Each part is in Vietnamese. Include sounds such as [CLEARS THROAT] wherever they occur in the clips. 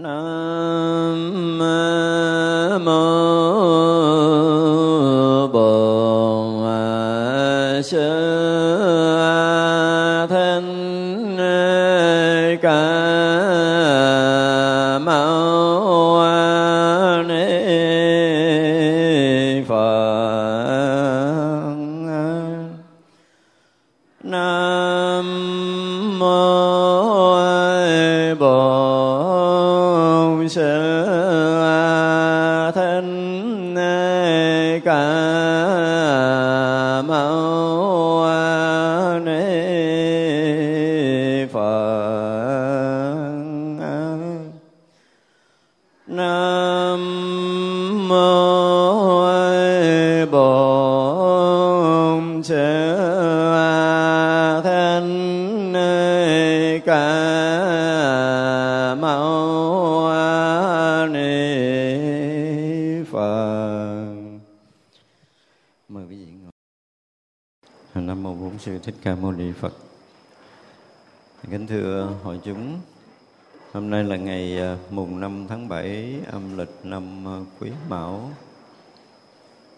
Nam Ca Mâu Ni Phật. Kính thưa hội chúng, hôm nay là ngày à, mùng 5 tháng 7 âm lịch năm à, Quý Mão.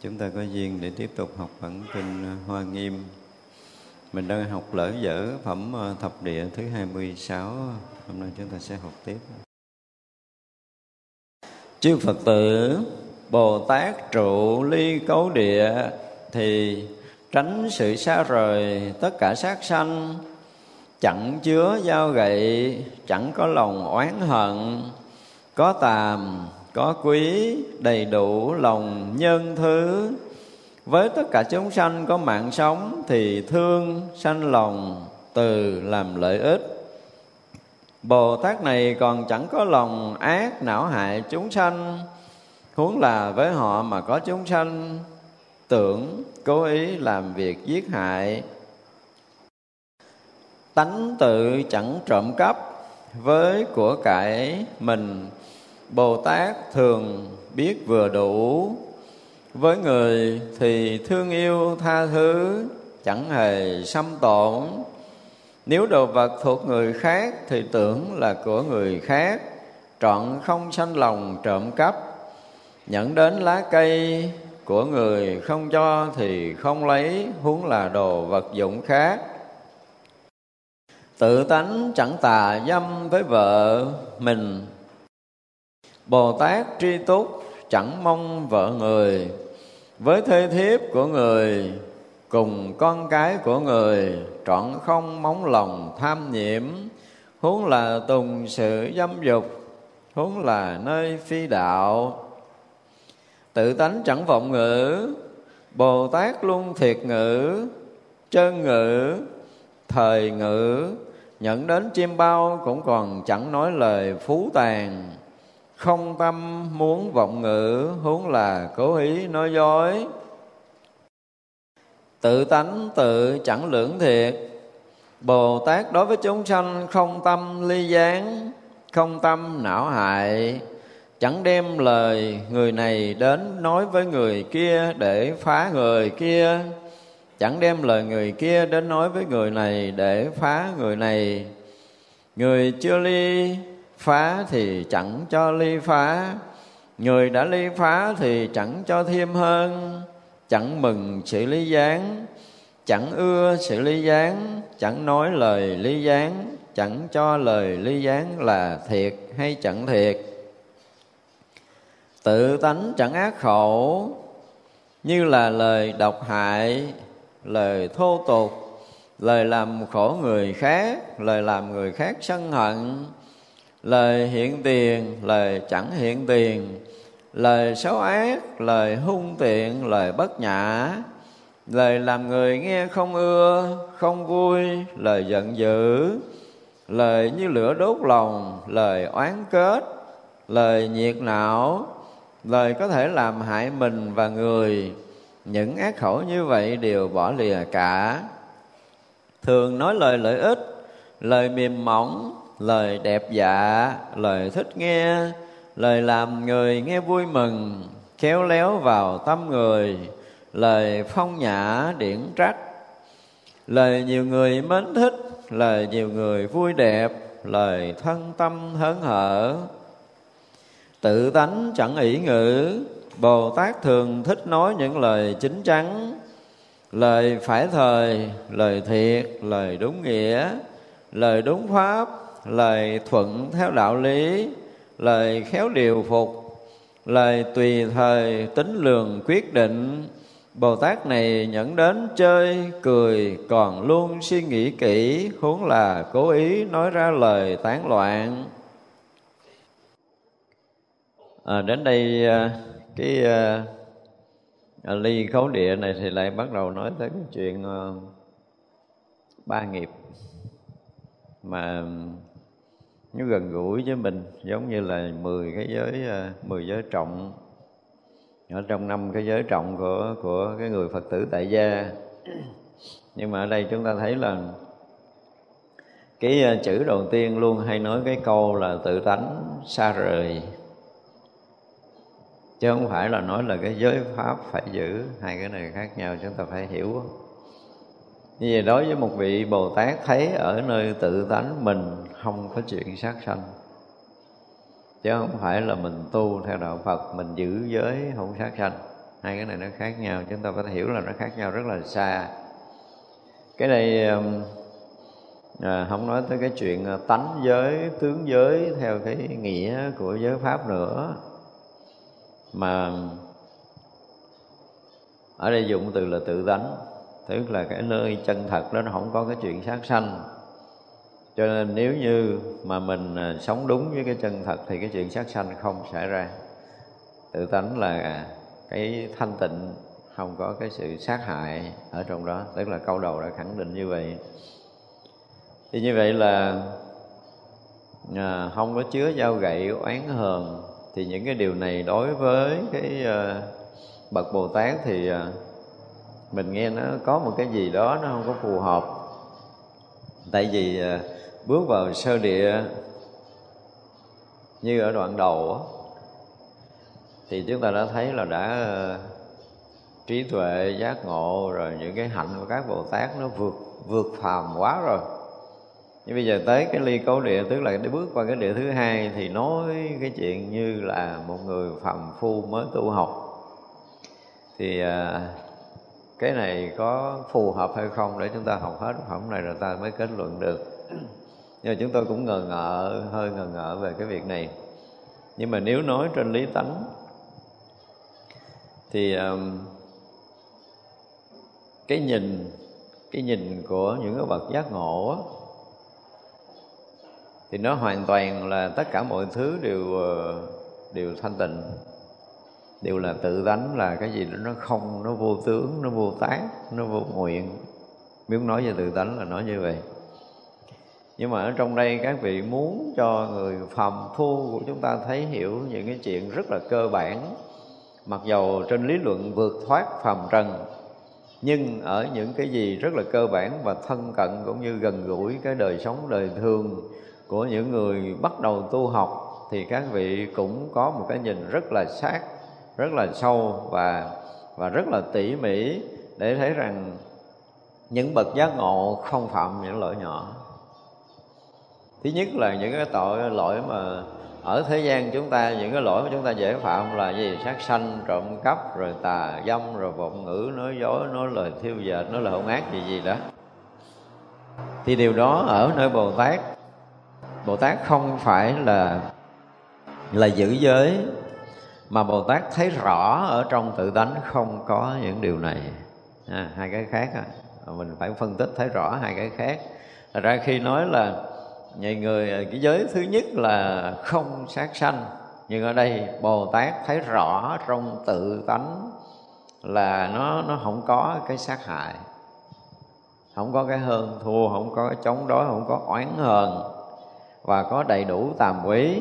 Chúng ta có duyên để tiếp tục học bản kinh à, Hoa Nghiêm. Mình đang học lỡ dở phẩm thập địa thứ 26. Hôm nay chúng ta sẽ học tiếp. Chư Phật tử Bồ Tát trụ ly cấu địa thì tránh sự xa rời, tất cả sát sanh chẳng chứa dao gậy, chẳng có lòng oán hận, có tàm, có quý, đầy đủ lòng nhân thứ. Với tất cả chúng sanh có mạng sống thì thương sanh lòng từ làm lợi ích. Bồ Tát này còn chẳng có lòng ác não hại chúng sanh, Huống là với họ mà có chúng sanh tưởng cố ý làm việc giết hại. Tánh tự chẳng trộm cắp, với của cải mình, Bồ Tát thường biết vừa đủ. Với người thì thương yêu tha thứ, Chẳng hề xâm tổn. Nếu đồ vật thuộc người khác thì tưởng là của người khác, Trọn không sanh lòng trộm cắp. Nhận đến lá cây của người không cho thì không lấy, Huống là đồ vật dụng khác. Tự tánh chẳng tà dâm với vợ mình. Bồ Tát tri túc chẳng mong vợ người. Với thê thiếp của người cùng con cái của người, trọn không móng lòng tham nhiễm. Huống là tùng sự dâm dục, huống là nơi phi đạo tự tánh chẳng vọng ngữ, bồ tát luôn thiệt ngữ chân ngữ, thời ngữ nhận đến chim bao cũng còn chẳng nói lời phú tàn. Không tâm muốn vọng ngữ, huống là cố ý nói dối. Tự tánh tự chẳng lưỡng thiệt, bồ tát đối với chúng sanh không tâm ly gián, không tâm não hại chẳng đem lời người này đến nói với người kia để phá người kia. Chẳng đem lời người kia đến nói với người này để phá người này. Người chưa ly phá thì chẳng cho ly phá. Người đã ly phá thì chẳng cho thêm hơn. Chẳng mừng sự ly gián, chẳng ưa sự ly gián, chẳng nói lời ly gián, chẳng cho lời ly gián là thiệt hay chẳng thiệt tự tánh chẳng ác khẩu như là lời độc hại, lời thô tục, lời làm khổ người khác, lời làm người khác sân hận, lời hiện tiền, lời chẳng hiện tiền, lời xấu ác, lời hung tiện, lời bất nhã, lời làm người nghe không ưa, không vui, lời giận dữ, lời như lửa đốt lòng, lời oán kết, lời nhiệt não lời có thể làm hại mình và người, những ác khẩu như vậy đều bỏ lìa cả. Thường nói lời lợi ích, lời mềm mỏng, lời đẹp dạ lời thích nghe, lời làm người nghe vui mừng, khéo léo vào tâm người, lời phong nhã điển trách. Lời nhiều người mến thích, lời nhiều người vui đẹp, lời thân tâm hớn hở tự tánh chẳng ỷ ngữ, bồ tát thường thích nói những lời chính chắn. Lời phải thời, lời thiệt, lời đúng nghĩa. Lời đúng pháp, lời thuận theo đạo lý. Lời khéo điều phục, lời tùy thời tính lường quyết định. Bồ Tát này nhận đến chơi, cười, còn luôn suy nghĩ kỹ, huống là cố ý nói ra lời tán loạn à, đến đây ờ, cái à, ly khấu địa này thì lại bắt đầu nói tới cái chuyện à, ba nghiệp. Mà nó gần gũi với mình giống như là 10 cái giới 10 giới trọng. Ở trong năm cái giới trọng của của cái người Phật tử tại gia. Nhưng mà ở đây chúng ta thấy là cái chữ đầu tiên luôn hay nói cái câu là tự tánh xa rời chứ không phải là nói là cái giới pháp phải giữ hai cái này khác nhau chúng ta phải hiểu. Như vậy đối với một vị bồ tát thấy ở nơi tự tánh mình không có chuyện sát sanh chứ không phải là mình tu theo đạo phật mình giữ giới không sát sanh hai cái này nó khác nhau chúng ta phải hiểu là nó khác nhau rất là xa. Cái này um, à, không nói tới cái chuyện à, tánh giới tướng giới theo cái nghĩa của giới pháp nữa mà ở đây dùng từ là tự tánh tức là cái nơi chân thật đó nó không có cái chuyện sát sanh. Cho nên nếu như mà mình à, sống đúng với cái chân thật thì cái chuyện sát sanh không xảy ra. Tự tánh là cái thanh tịnh không có cái sự sát hại ở trong đó tức là câu đầu đã khẳng định như vậy. Thì như vậy là à, không có chứa dao gậy oán hờn thì những cái điều này đối với cái uh, bậc bồ tát thì uh, mình nghe nó có một cái gì đó nó không có phù hợp. Tại vì uh, bước vào sơ địa như ở đoạn đầu thì chúng ta đã thấy là đã trí tuệ giác ngộ rồi những cái hạnh của các bồ tát nó vượt vượt phàm quá rồi nhưng bây giờ tới cái ly cấu địa tức là để bước qua cái địa thứ hai thì nói cái chuyện như là một người phàm phu mới tu học. Thì à, cái này có phù hợp hay không để chúng ta học hết phẩm này rồi ta mới kết luận được. Nhưng mà chúng tôi cũng ngờ ngợ hơi ngờ ngợ về cái việc này. Nhưng mà nếu nói trên lý tánh thì à, cái nhìn cái nhìn của những cái bậc giác ngộ á, thì nó hoàn toàn là tất cả mọi thứ đều ờ, đều thanh tịnh. Đều là tự tánh, là cái gì đó, nó không, nó vô tướng, nó vô tác, nó vô nguyện. Muốn nói về tự tánh là nói như vậy. Nhưng mà ở trong đây các vị muốn cho người phàm phu của chúng ta thấy hiểu những cái chuyện rất là cơ bản. Mặc dầu trên lý luận vượt thoát phàm trần, nhưng ở những cái gì rất là cơ bản và thân cận cũng như gần gũi cái đời sống đời thường của những người bắt đầu tu học thì các vị cũng có một cái nhìn rất là sát, rất là sâu và và rất là tỉ mỉ để thấy rằng những bậc giác ngộ không phạm những lỗi nhỏ. Thứ nhất là những cái tội, lỗi mà ở thế gian chúng ta, những cái lỗi mà chúng ta dễ phạm là gì? Sát sanh, trộm cắp, rồi tà dâm, rồi vọng ngữ, nói dối, nói lời thiêu dệt, nói lời hỗn ác, gì gì đó. Thì điều đó ở nơi bồ tát bồ tát không phải là là giữ giới mà bồ tát thấy rõ ở trong tự tánh không có những điều này à, hai cái khác à. mình phải phân tích thấy rõ hai cái khác Thật ra khi nói là nhầy người ờ, cái giới thứ nhất là không sát sanh nhưng ở đây bồ tát thấy rõ trong tự tánh là nó nó không có cái sát hại không có cái hơn thua không có cái chống đối không có oán hờn và có đầy đủ tàm quý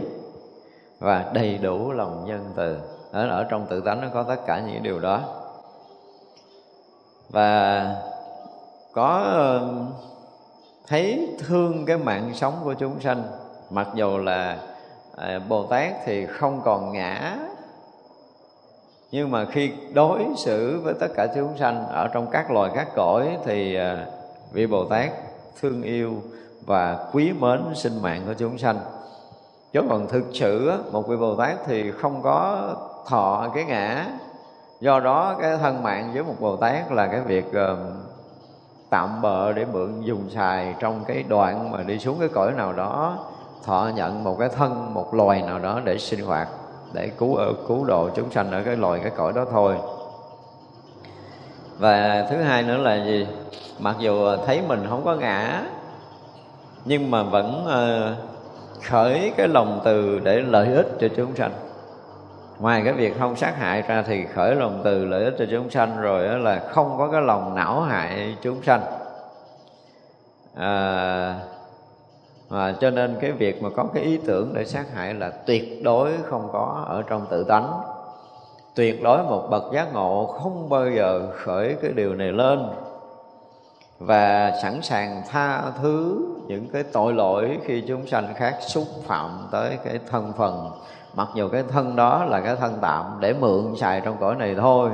và đầy đủ lòng nhân từ. Ở ở trong tự tánh nó có tất cả những điều đó. Và có thấy thương cái mạng sống của chúng sanh, mặc dù là à, bồ tát thì không còn ngã, nhưng mà khi đối xử với tất cả chúng sanh ở trong các loài các cõi thì à, vị bồ tát thương yêu và quý mến sinh mạng của chúng sanh. Chứ còn thực sự một vị bồ tát thì không có thọ cái ngã. Do đó cái thân mạng với một bồ tát là cái việc uh, tạm bợ để mượn dùng xài trong cái đoạn mà đi xuống cái cõi nào đó thọ nhận một cái thân một loài nào đó để sinh hoạt để cứu ở cứu độ chúng sanh ở cái loài cái cõi đó thôi. Và thứ hai nữa là gì? Mặc dù thấy mình không có ngã nhưng mà vẫn ờ, khởi cái lòng từ để lợi ích cho chúng sanh. Ngoài cái việc không sát hại ra thì khởi lòng từ lợi ích cho chúng sanh rồi đó là không có cái lòng não hại chúng sanh. Ờ, à, và cho nên cái việc mà có cái ý tưởng để sát hại là tuyệt đối không có ở trong tự tánh. Tuyệt đối một bậc giác ngộ không bao giờ khởi cái điều này lên và sẵn sàng tha thứ những cái tội lỗi khi chúng sanh khác xúc phạm tới cái thân phần. Mặc dù cái thân đó là cái thân tạm để mượn xài trong cõi này thôi,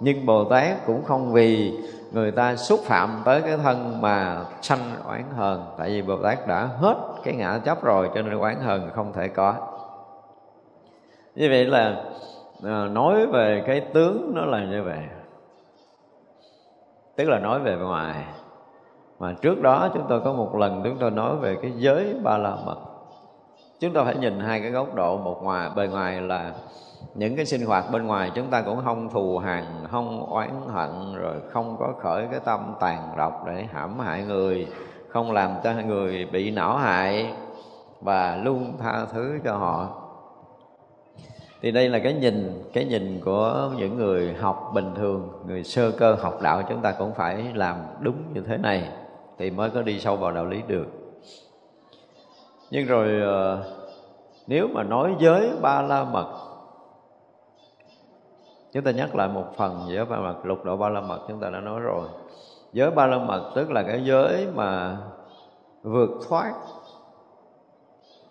nhưng bồ tát cũng không vì người ta xúc phạm tới cái thân mà sanh oán hờn. Tại vì bồ tát đã hết cái ngã chấp rồi, cho nên oán hờn không thể có. Như vậy là à, nói về cái tướng nó là như vậy. Tức là nói về ngoài mà trước đó chúng tôi có một lần chúng tôi nói về cái giới ba la mật. Chúng ta phải nhìn hai cái góc độ, một ngoài, bề ngoài là những cái sinh hoạt bên ngoài chúng ta cũng không thù hằn, không oán hận, rồi không có khởi cái tâm tàn độc để hãm hại người, không làm cho người bị não hại và luôn tha thứ cho họ. Thì đây là cái nhìn cái nhìn của những người học bình thường, người sơ cơ học đạo chúng ta cũng phải làm đúng như thế này thì mới có đi sâu vào đạo lý được. Nhưng rồi ờ, nếu mà nói giới ba la mật, chúng ta nhắc lại một phần giới ba la mật, lục độ ba la mật chúng ta đã nói rồi. Giới ba la mật tức là cái giới mà vượt thoát.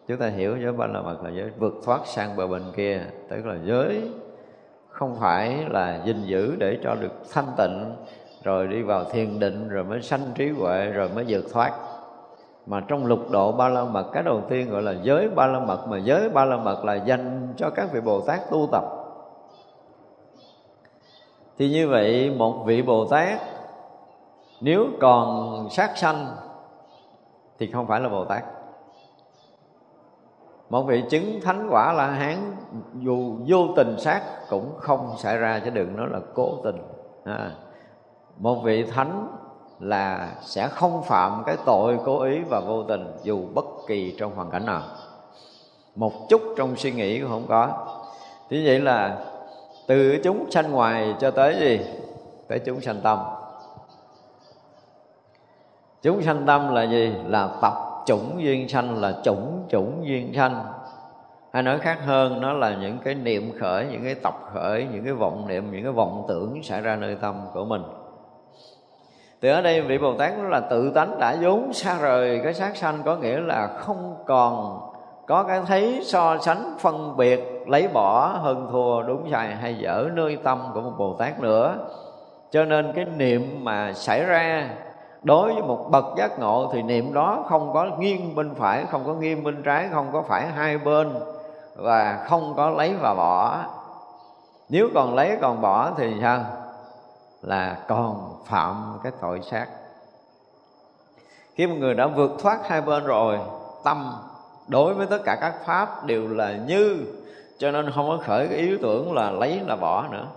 Chúng ta hiểu giới ba la mật là giới vượt thoát sang bờ bên kia, tức là giới không phải là gìn giữ để cho được thanh tịnh rồi đi vào thiền định rồi mới sanh trí huệ rồi mới vượt thoát. Mà trong lục độ ba la mật cái đầu tiên gọi là giới ba la mật mà giới ba la mật là dành cho các vị bồ tát tu tập. Thì như vậy một vị bồ tát nếu còn sát sanh thì không phải là bồ tát. Một vị chứng thánh quả là hán dù vô tình sát cũng không xảy ra chứ đừng nói là cố tình à, một vị thánh là sẽ không phạm cái tội cố ý và vô tình dù bất kỳ trong hoàn cảnh nào. Một chút trong suy nghĩ cũng không có. Thế vậy là từ chúng sanh ngoài cho tới gì? Tới chúng sanh tâm. Chúng sanh tâm là gì? Là tập chủng duyên sanh, là chủng chủng duyên sanh. Hay nói khác hơn, nó là những cái niệm khởi, những cái tập khởi, những cái vọng niệm, những cái vọng tưởng xảy ra nơi tâm của mình thì ở đây vị bồ tát nó là tự tánh đã vốn xa rời, cái sát sanh có nghĩa là không còn có cái thấy so sánh, phân biệt, lấy bỏ, hơn thua, đúng sai hay dở, nơi tâm của một bồ tát nữa. Cho nên cái niệm mà xảy ra đối với một bậc giác ngộ thì niệm đó không có nghiêng bên phải, không có nghiêng bên trái, không có phải hai bên và không có lấy và bỏ. Nếu còn lấy còn bỏ thì sao? Là còn phạm cái tội sát khi một người đã vượt thoát hai bên rồi, tâm đối với tất cả các pháp đều là như, cho nên không có khởi cái ý tưởng là lấy là bỏ nữa.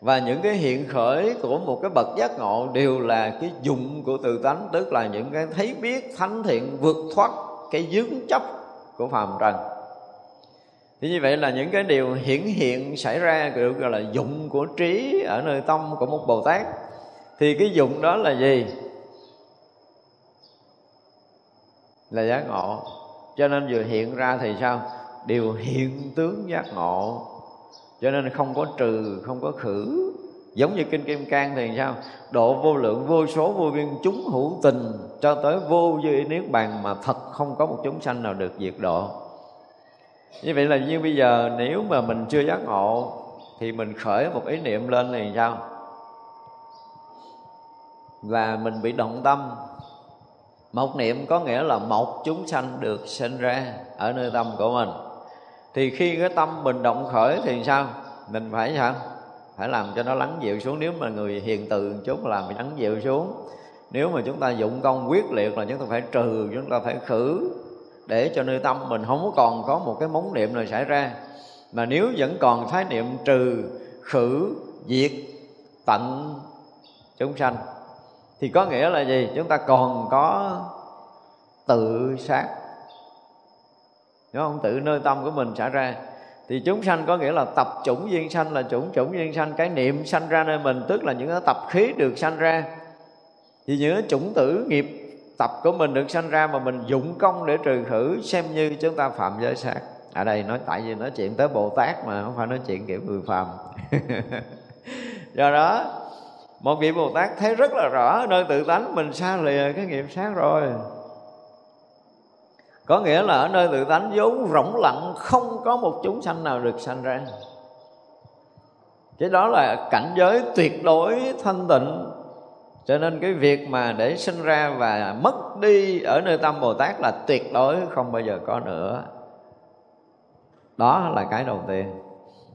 Và những cái hiện khởi của một cái bậc giác ngộ đều là cái dụng của từ tánh, tức là những cái thấy biết thánh thiện vượt thoát cái dướng chấp của phàm trần. Thì như vậy là những cái điều hiển hiện xảy ra được gọi là dụng của trí ở nơi tâm của một bồ tát thì cái dụng đó là gì? Là giác ngộ. Cho nên vừa hiện ra thì sao? Đều hiện tướng giác ngộ. Cho nên không có trừ, không có khử. Giống như kinh kim cang thì sao? Độ vô lượng, vô số vô biên chúng hữu tình, cho tới vô duy niết bàn mà thật không có một chúng sanh nào được diệt độ. Như vậy là như bây giờ, nếu mà mình chưa giác ngộ, thì mình khởi một ý niệm lên thì sao? Và mình bị động tâm. Một niệm có nghĩa là một chúng sanh được sinh ra ở nơi tâm của mình. Thì khi cái tâm mình động khởi thì sao? Mình phải sao? Phải làm cho nó lắng dịu xuống. Nếu mà người hiền từ một chút làm lắng dịu xuống. Nếu mà chúng ta dụng công quyết liệt là chúng ta phải trừ, chúng ta phải khử. Để cho nơi tâm mình không còn có một cái móng niệm nào xảy ra. Mà nếu vẫn còn thái niệm trừ, khử, diệt, tận chúng sanh thì có nghĩa là gì? Chúng ta còn có tự sát đúng không? Tự nơi tâm của mình xảy ra. Thì chúng sanh có nghĩa là tập chủng duyên sanh là chủng chủng duyên sanh. Cái niệm sanh ra nơi mình, tức là những cái tập khí được sanh ra. Thì những cái chủng tử nghiệp tập của mình được sanh ra mà mình dụng công để trừ khử, xem như chúng ta phạm giới sát. Ở đây nói, tại vì nói chuyện tới bồ tát mà không phải nói chuyện kiểu người phàm. [LAUGHS] Do đó một vị bồ tát thấy rất là rõ nơi tự tánh, mình xa lìa cái nghiệp sát rồi. Có nghĩa là ở nơi tự tánh vốn rỗng lặng, không có một chúng sanh nào được sanh ra. Cái đó là cảnh giới tuyệt đối thanh tịnh. Cho nên cái việc mà để sinh ra và mất đi ở nơi tâm bồ tát là tuyệt đối không bao giờ có nữa. Đó là cái đầu tiên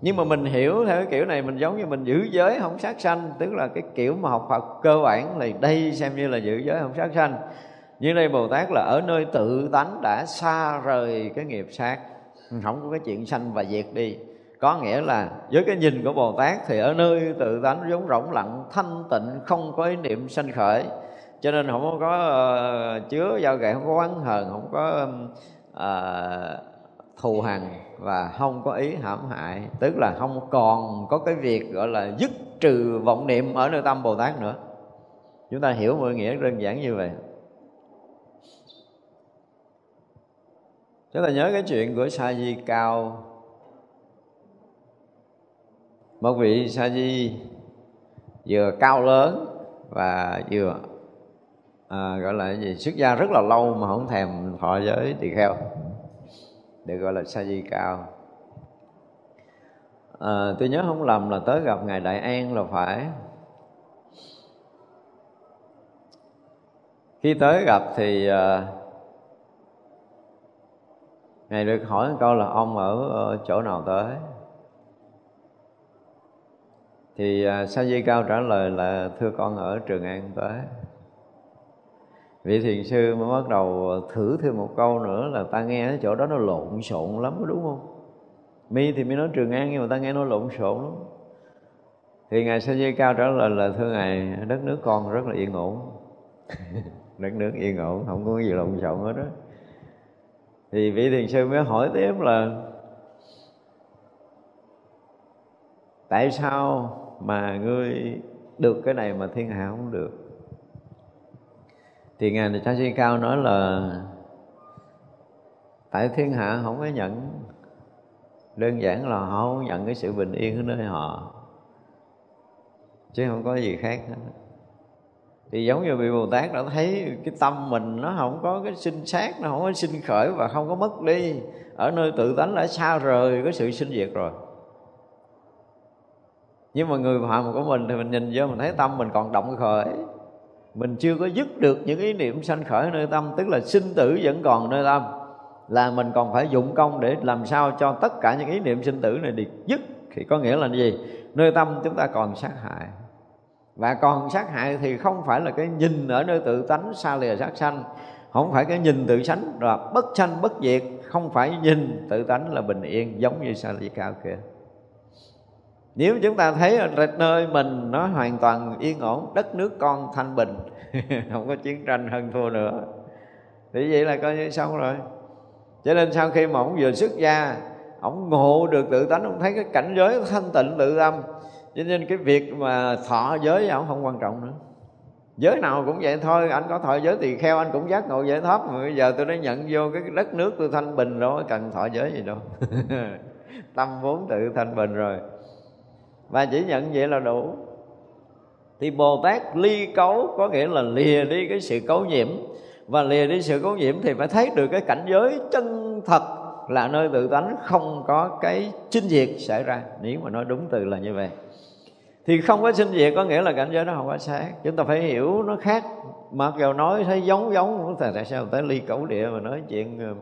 nhưng mà mình hiểu theo cái kiểu này mình giống như mình giữ giới không sát sanh tức là cái kiểu mà học Phật cơ bản thì đây xem như là giữ giới không sát sanh. Như đây Bồ Tát là ở nơi tự tánh đã xa rời cái nghiệp sát không có cái chuyện sanh và diệt đi. Có nghĩa là với cái nhìn của Bồ Tát thì ở nơi tự tánh giống rỗng lặng thanh tịnh không có ý niệm sanh khởi. Cho nên không có uh, chứa giao gậy không có oán hờn không có uh, thù hằn và không có ý hãm hại. Tức là không còn có cái việc gọi là dứt trừ vọng niệm ở nơi tâm bồ tát nữa. Chúng ta hiểu mọi nghĩa đơn giản như vậy. Chúng ta nhớ cái chuyện của sa di cao. Một vị sa di vừa cao lớn và vừa à, gọi là gì xuất gia rất là lâu mà không thèm thọ giới tỳ kheo được gọi là sa di cao. À, tôi nhớ không lầm là tới gặp ngài đại an là phải. Khi tới gặp thì à, ngài được hỏi một câu là ông ở, ở chỗ nào tới? Thì à, sa di cao trả lời là thưa con ở trường an tới vị thiền sư mới bắt đầu thử thêm một câu nữa là ta nghe cái chỗ đó nó lộn xộn lắm, có đúng không? Mi thì mới nói trường an nhưng mà ta nghe nó lộn xộn lắm. Thì ngài sa di cao trả lời là, thưa ngài, đất nước con rất là yên ổn. [LAUGHS] Đất nước yên ổn, không có gì lộn xộn hết đó thì vị thiền sư mới hỏi tiếp là, tại sao mà ngươi được cái này mà thiên hạ không được? Thì ngài cha sĩ cao nói là tại thiên hạ không có nhận. Đơn giản là họ không nhận cái sự bình yên ở nơi họ, chứ không có gì khác hết. Thì giống như vị bồ tát đã thấy cái tâm mình nó không có cái sinh sát, nó không có sinh khởi và không có mất đi. Ở nơi tự tánh đã xa rời cái sự sinh diệt rồi. Nhưng mà người phạm của mình thì mình nhìn vô mình thấy tâm mình còn động khởi mình chưa có dứt được những ý niệm sanh khởi nơi tâm, tức là sinh tử vẫn còn nơi tâm, là mình còn phải dụng công để làm sao cho tất cả những ý niệm sinh tử này được dứt. Thì có nghĩa là gì? Nơi tâm chúng ta còn sát hại. Và còn sát hại thì không phải là cái nhìn ở nơi tự tánh xa lìa sát sanh, không phải cái nhìn tự sánh là bất sanh bất diệt, không phải nhìn tự tánh là bình yên giống như sa lìa cao kia nếu chúng ta thấy ở nơi mình nó hoàn toàn yên ổn, đất nước con thanh bình, [LAUGHS] không có chiến tranh hơn thua nữa. Thì vậy là coi như xong rồi. Cho nên sau khi mà ông vừa xuất gia, ông ngộ được tự tánh, ông thấy cái cảnh giới thanh tịnh tự tâm cho nên cái việc mà thọ giới ông không quan trọng nữa. Giới nào cũng vậy thôi, anh có thọ giới tỳ kheo, anh cũng giác ngộ giải thoát. Mà bây giờ tôi đã nhận vô cái đất nước tôi thanh bình rồi, cần thọ giới gì đâu. [LAUGHS] Tâm vốn tự thanh bình rồi và chỉ nhận vậy là đủ. Thì bồ tát ly cấu có nghĩa là lìa đi cái sự cấu nhiễm. Và lìa đi sự cấu nhiễm thì phải thấy được cái cảnh giới chân thật là nơi tự tánh không có cái chinh diệt xảy ra. Nếu mà nói đúng từ là như vậy. Thì không có sinh diệt có nghĩa là cảnh giới nó không có sáng chúng ta phải hiểu nó khác. Mặc dù nói thấy giống giống tại sao tới ly cẩu địa mà nói chuyện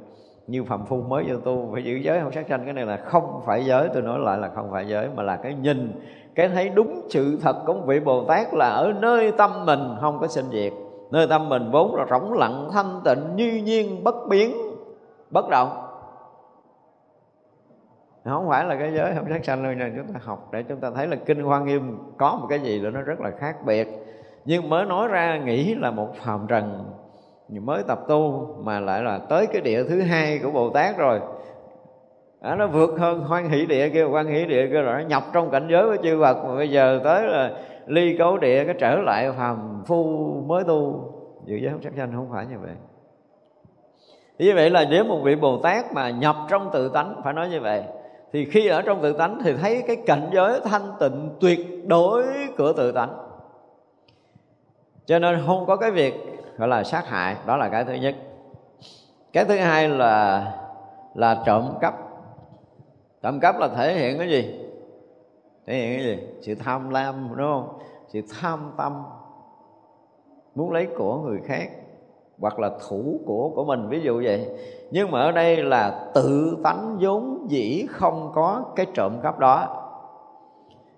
như phạm phu mới vô tu, phải giữ giới không sát sanh. Cái này là không phải giới, tôi nói lại là không phải giới, mà là cái nhìn. Cái thấy đúng sự thật của vị bồ tát là ở nơi tâm mình không có sinh diệt. Nơi tâm mình vốn là rỗng lặng, thanh tịnh, như nhiên, bất biến, bất động. Không phải là cái giới không sát sanh đâu nha chúng ta học để chúng ta thấy là kinh hoa nghiêm có một cái gì là nó rất là khác biệt. Nhưng mới nói ra nghĩ là một phàm trần mới tập tu mà lại là tới cái địa thứ hai của bồ tát rồi. À, nó vượt hơn hoan hỷ địa kia hoan hỷ địa kia rồi nó nhập trong cảnh giới với chư Phật. Mà bây giờ tới là ly cấu địa cái trở lại phàm phu mới tu. Dự giới không sát sanh không phải như vậy. Như vậy là nếu một vị Bồ Tát mà nhập trong tự tánh phải nói như vậy thì khi ở trong tự tánh thì thấy cái cảnh giới thanh tịnh tuyệt đối của tự tánh. Cho nên không có cái việc gọi là sát hại, đó là cái thứ nhất. Cái thứ hai là là trộm cắp. Trộm cắp là thể hiện cái gì? Thể hiện cái gì? Sự tham lam, đúng không? Sự tham tâm. Muốn lấy của người khác hoặc là thủ của của mình, ví dụ vậy. Nhưng mà ở đây là tự tánh vốn dĩ không có cái trộm cắp đó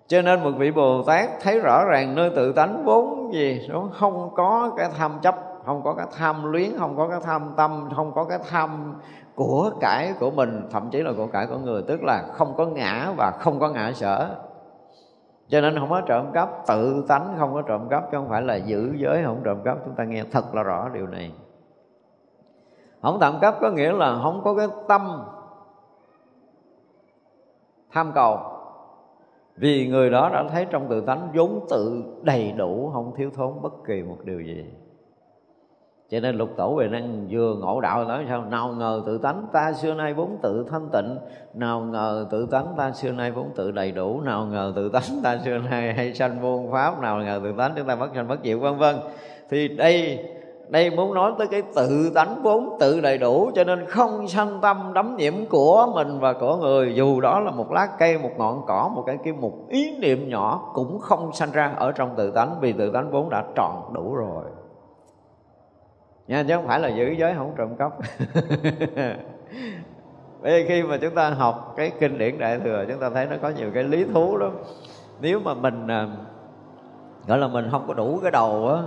cho nên một vị bồ tát thấy rõ ràng nơi tự tánh vốn gì, nó không có cái tham chấp, không có cái tham luyến, không có cái tham tâm, không có cái tham của cải của mình, thậm chí là của cải của người, tức là không có ngã và không có ngã sở. Cho nên không có trộm cắp, tự tánh không có trộm cắp, chứ không phải là giữ giới không trộm cắp. Chúng ta nghe thật là rõ điều này. Không trộm cắp có nghĩa là không có cái tâm tham cầu vì người đó đã thấy trong tự tánh vốn tự đầy đủ không thiếu thốn bất kỳ một điều gì. Cho nên lục tổ về năng vừa ngộ đạo nói sao? Nào ngờ tự tánh ta xưa nay vốn tự thanh tịnh, nào ngờ tự tánh ta xưa nay vốn tự đầy đủ, nào ngờ tự tánh ta xưa nay hay sanh vô pháp nào ngờ tự tánh chúng ta bất sanh bất diệt vân vân. Thì đây đây muốn nói tới cái tự tánh vốn tự đầy đủ, cho nên không sanh tâm đắm nhiễm của mình và của người. Dù đó là một lá cây, một ngọn cỏ, một cái kim một ý niệm nhỏ cũng không sanh ra ở trong tự tánh, vì tự tánh vốn đã tròn đủ rồi. Nha, chứ không phải là giữ giới không trộm cắp. [LAUGHS] Bây khi mà chúng ta học cái kinh điển đại thừa, chúng ta thấy nó có nhiều cái lý thú lắm. Nếu mà mình à, gọi là mình không có đủ cái đầu á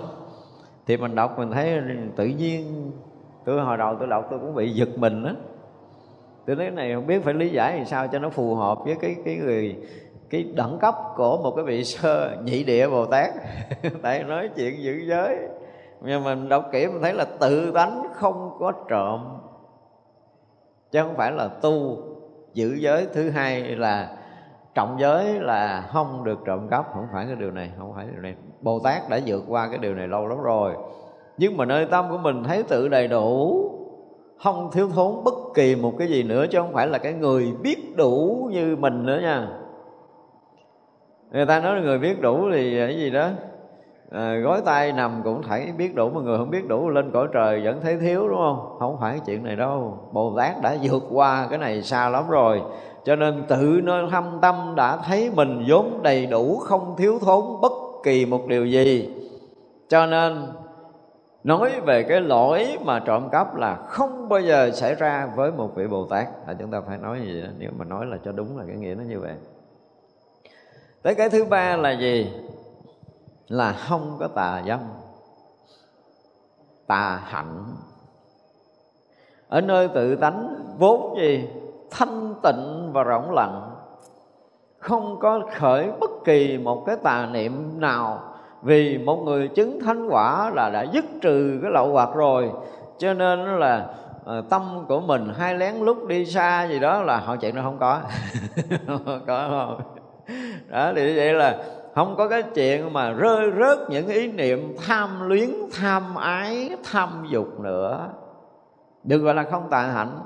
thì mình đọc, mình thấy tự nhiên tôi hồi đầu tôi đọc tôi cũng bị giật mình á. Tôi nói này, không biết phải lý giải làm sao cho nó phù hợp với cái cái người, cái đẳng cấp của một cái vị sơ nhị địa bồ tát. [LAUGHS] Tại nói chuyện giữ giới. Nhưng mình đọc kỹ mình thấy là tự tánh không có trộm. Chứ không phải là tu, giữ giới. Thứ hai là trọng giới là không được trộm cắp. Không phải cái điều này, không phải điều này bồ tát đã vượt qua cái điều này lâu lắm rồi. Nhưng mà nơi tâm của mình thấy tự đầy đủ không thiếu thốn bất kỳ một cái gì nữa chứ không phải là cái người biết đủ như mình nữa nha. Người ta nói là người biết đủ thì cái gì đó à, gói tay nằm cũng thấy biết đủ mà người không biết đủ lên cõi trời vẫn thấy thiếu đúng không? Không phải cái chuyện này đâu. Bồ tát đã vượt qua cái này xa lắm rồi. Cho nên tự nơi thâm tâm đã thấy mình vốn đầy đủ không thiếu thốn bất kỳ một điều gì? Cho nên nói về cái lỗi mà trộm cắp là không bao giờ xảy ra với một vị bồ tát. À, chúng ta phải nói gì đó. nếu mà nói là cho đúng là cái nghĩa nó như vậy. Tới cái thứ ba là gì? Là không có tà dâm tà hạnh. Ở nơi tự tánh vốn gì thanh tịnh và rộng lặng không có khởi bất kỳ một cái tà niệm nào, vì một người chứng thánh quả là đã dứt trừ cái lậu hoặc rồi. Cho nên là ờ, tâm của mình hai lén lúc đi xa gì đó là họ chuyện nó không có. [LAUGHS] Không có không đó, thì vậy là không có cái chuyện mà rơi rớt những ý niệm tham luyến, tham ái, tham dục nữa. Được gọi là không tà hạnh.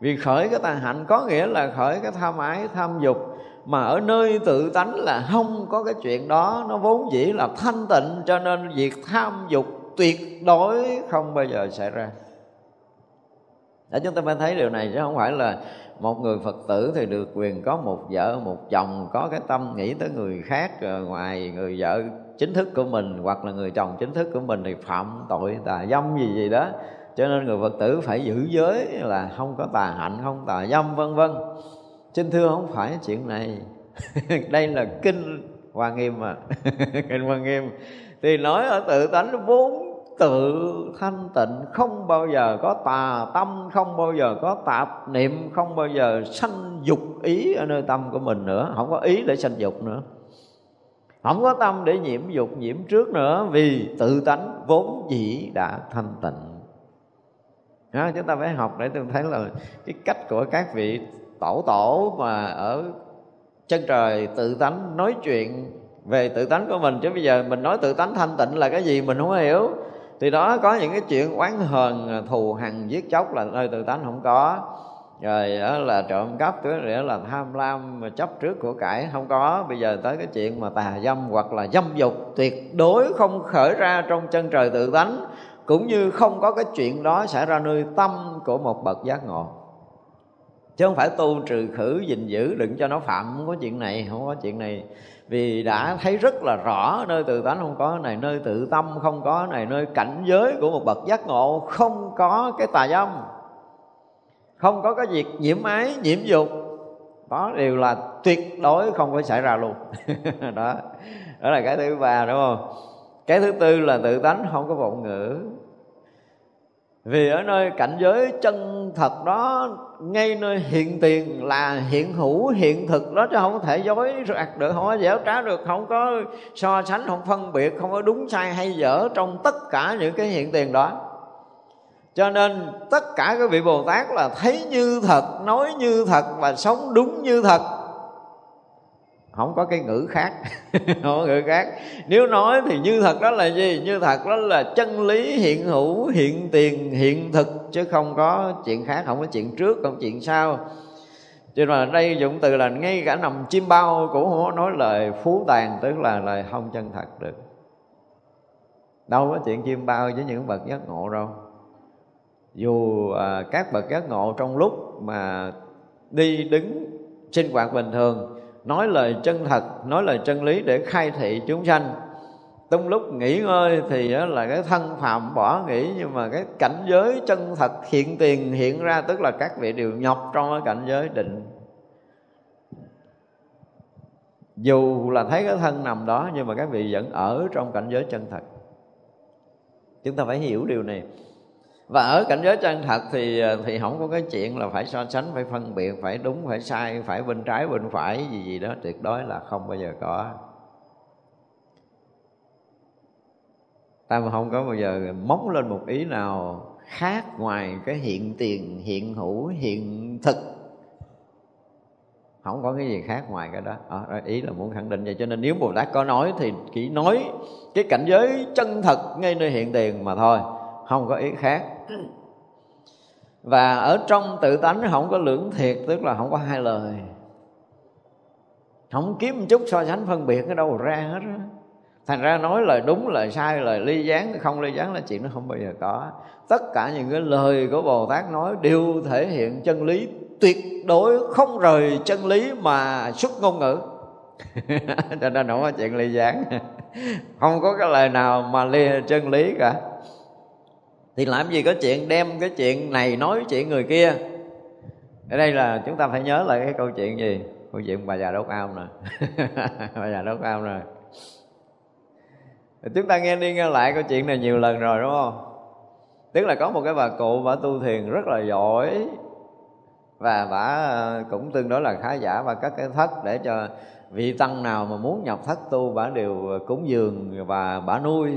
Vì khởi cái tà hạnh có nghĩa là khởi cái tham ái, tham dục mà ở nơi tự tánh là không có cái chuyện đó. Nó vốn dĩ là thanh tịnh, cho nên việc tham dục tuyệt đối không bao giờ xảy ra. Để chúng ta phải thấy điều này, chứ không phải là một người phật tử thì được quyền có một vợ, một chồng, có cái tâm nghĩ tới người khác ngoài người vợ chính thức của mình, hoặc là người chồng chính thức của mình thì phạm tội, tà dâm gì gì đó. Cho nên người phật tử phải giữ giới là không có tà hạnh, không tà dâm, vân vân xin thưa không phải chuyện này. [LAUGHS] Đây là kinh hoa nghiêm mà. [LAUGHS] Kinh hoa nghiêm thì nói ở tự tánh vốn tự thanh tịnh không bao giờ có tà tâm không bao giờ có tạp niệm không bao giờ sanh dục ý ở nơi tâm của mình nữa. Không có ý để sanh dục nữa. Không có tâm để nhiễm dục nhiễm trước nữa vì tự tánh vốn dĩ đã thanh tịnh. Đó, chúng ta phải học để tôi thấy là cái cách của các vị tổ tổ mà ở chân trời tự tánh nói chuyện về tự tánh của mình. Chứ bây giờ mình nói tự tánh thanh tịnh là cái gì mình không hiểu. Thì đó, có những cái chuyện oán hờn, thù hằn, giết chóc là nơi tự tánh không có. Rồi đó là trộm cắp rồi đó là tham lam, mà chấp trước của cải không có. Bây giờ tới cái chuyện mà tà dâm hoặc là dâm dục tuyệt đối không khởi ra trong chân trời tự tánh, cũng như không có cái chuyện đó xảy ra nơi tâm của một bậc giác ngộ chứ không phải tu trừ khử, gìn giữ, đừng cho nó phạm. Không có chuyện này, không có chuyện này. Vì đã thấy rất là rõ nơi tự tánh không có này, nơi tự tâm không có này, nơi cảnh giới của một bậc giác ngộ không có cái tà dâm. Không có cái việc nhiễm ái, nhiễm dục. Đó đều là tuyệt đối không có xảy ra luôn. [LAUGHS] Đó. Đó là cái thứ ba, đúng không? Cái thứ tư là tự tánh không có vọng ngữ vì ở nơi cảnh giới chân thật đó, ngay nơi hiện tiền là hiện hữu, hiện thực đó, chứ không thể dối rạc được, không có dẻo trá được, không có so sánh, không phân biệt, không có đúng sai hay dở trong tất cả những cái hiện tiền đó. Cho nên tất cả các vị bồ tát là thấy như thật, nói như thật và sống đúng như thật không có cái ngữ khác. [LAUGHS] Không có ngữ khác. Nếu nói thì như thật đó là gì? Như thật đó là chân lý hiện hữu hiện tiền hiện thực chứ không có chuyện khác không có chuyện trước không có chuyện sau. Cho nên là đây dụng từ là ngay cả nằm chim bao cũng không có nói lời phú tàn tức là lời không chân thật được. Đâu có chuyện chim bao với những bậc giác ngộ đâu. Dù à, các bậc giác ngộ trong lúc mà đi đứng sinh hoạt bình thường nói lời chân thật, nói lời chân lý để khai thị chúng sanh. Trong lúc nghỉ ngơi thì là cái thân phạm bỏ nghỉ, nhưng mà cái cảnh giới chân thật hiện tiền hiện ra, tức là các vị đều nhọc trong cái cảnh giới định. Dù là thấy cái thân nằm đó, nhưng mà các vị vẫn ở trong cảnh giới chân thật. Chúng ta phải hiểu điều này và ở cảnh giới chân thật thì ờ, thì không có cái chuyện là phải so sánh phải phân biệt phải đúng phải sai phải bên trái bên phải gì gì đó. Tuyệt đối là không bao giờ có. Ta mà không có bao giờ móng lên một ý nào khác ngoài cái hiện tiền hiện hữu hiện thực. Không có cái gì khác ngoài cái đó. À, ý là muốn khẳng định vậy. Cho nên nếu bồ tát có nói thì chỉ nói cái cảnh giới chân thật ngay nơi hiện tiền mà thôi. Không có ý khác và ở trong tự tánh không có lưỡng thiệt, tức là không có hai lời. Không kiếm một chút so sánh phân biệt ở đâu ra hết đó. thành ra nói lời đúng, lời sai, lời ly gián, không ly gián là chuyện nó không bao giờ có. Tất cả những cái lời của bồ tát nói đều thể hiện chân lý tuyệt đối, không rời chân lý mà xuất ngôn ngữ. [LAUGHS] Cho nên không có chuyện ly gián. [LAUGHS] Không có cái lời nào mà ly chân lý cả thì làm gì có chuyện đem cái chuyện này nói chuyện người kia? Ở đây là chúng ta phải nhớ lại cái câu chuyện gì? Câu chuyện bà già đốt ao nè. [LAUGHS] Bà già đốt ao nè. Chúng ta nghe đi nghe lại câu chuyện này nhiều lần rồi, đúng không? Tức là có một cái bà cụ bà tu thiền rất là giỏi. Và bà ờ, cũng tương đối là khá giả. Và các cái thất để cho vị tăng nào mà muốn nhập thất tu, bà đều cúng dường và bà nuôi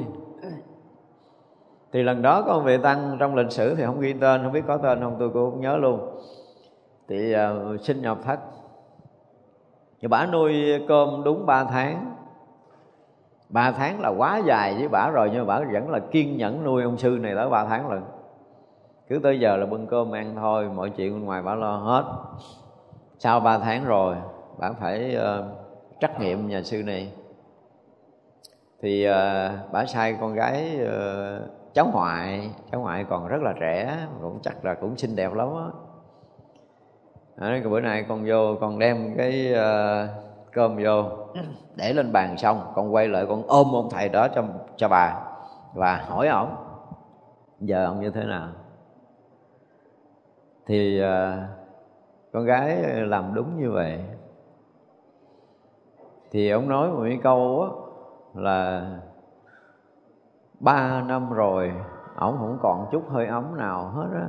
thì lần đó có một vị tăng trong lịch sử thì không ghi tên không biết có tên không tôi cũng không nhớ luôn. Thì uh, xin nhập thất. Thì bà nuôi cơm đúng 3 tháng. Ba tháng là quá dài với bà rồi nhưng mà bà vẫn là kiên nhẫn nuôi ông sư này tới ba tháng lận. Cứ tới giờ là bưng cơm ăn thôi mọi chuyện bên ngoài bà lo hết. Sau ba tháng rồi bà phải uh, trắc nghiệm nhà sư này. Thì ờ, uh, bà sai con gái uh, cháu ngoại cháu ngoại còn rất là trẻ cũng chắc là cũng xinh đẹp lắm á. À, bữa nay con vô con đem cái uh, cơm vô để lên bàn xong con quay lại con ôm ông thầy đó cho cho bà. Và hỏi ổng giờ ông như thế nào? Thì uh, con gái làm đúng như vậy. Thì ông nói một cái câu á là ba năm rồi, ổng không còn chút hơi ấm nào hết á.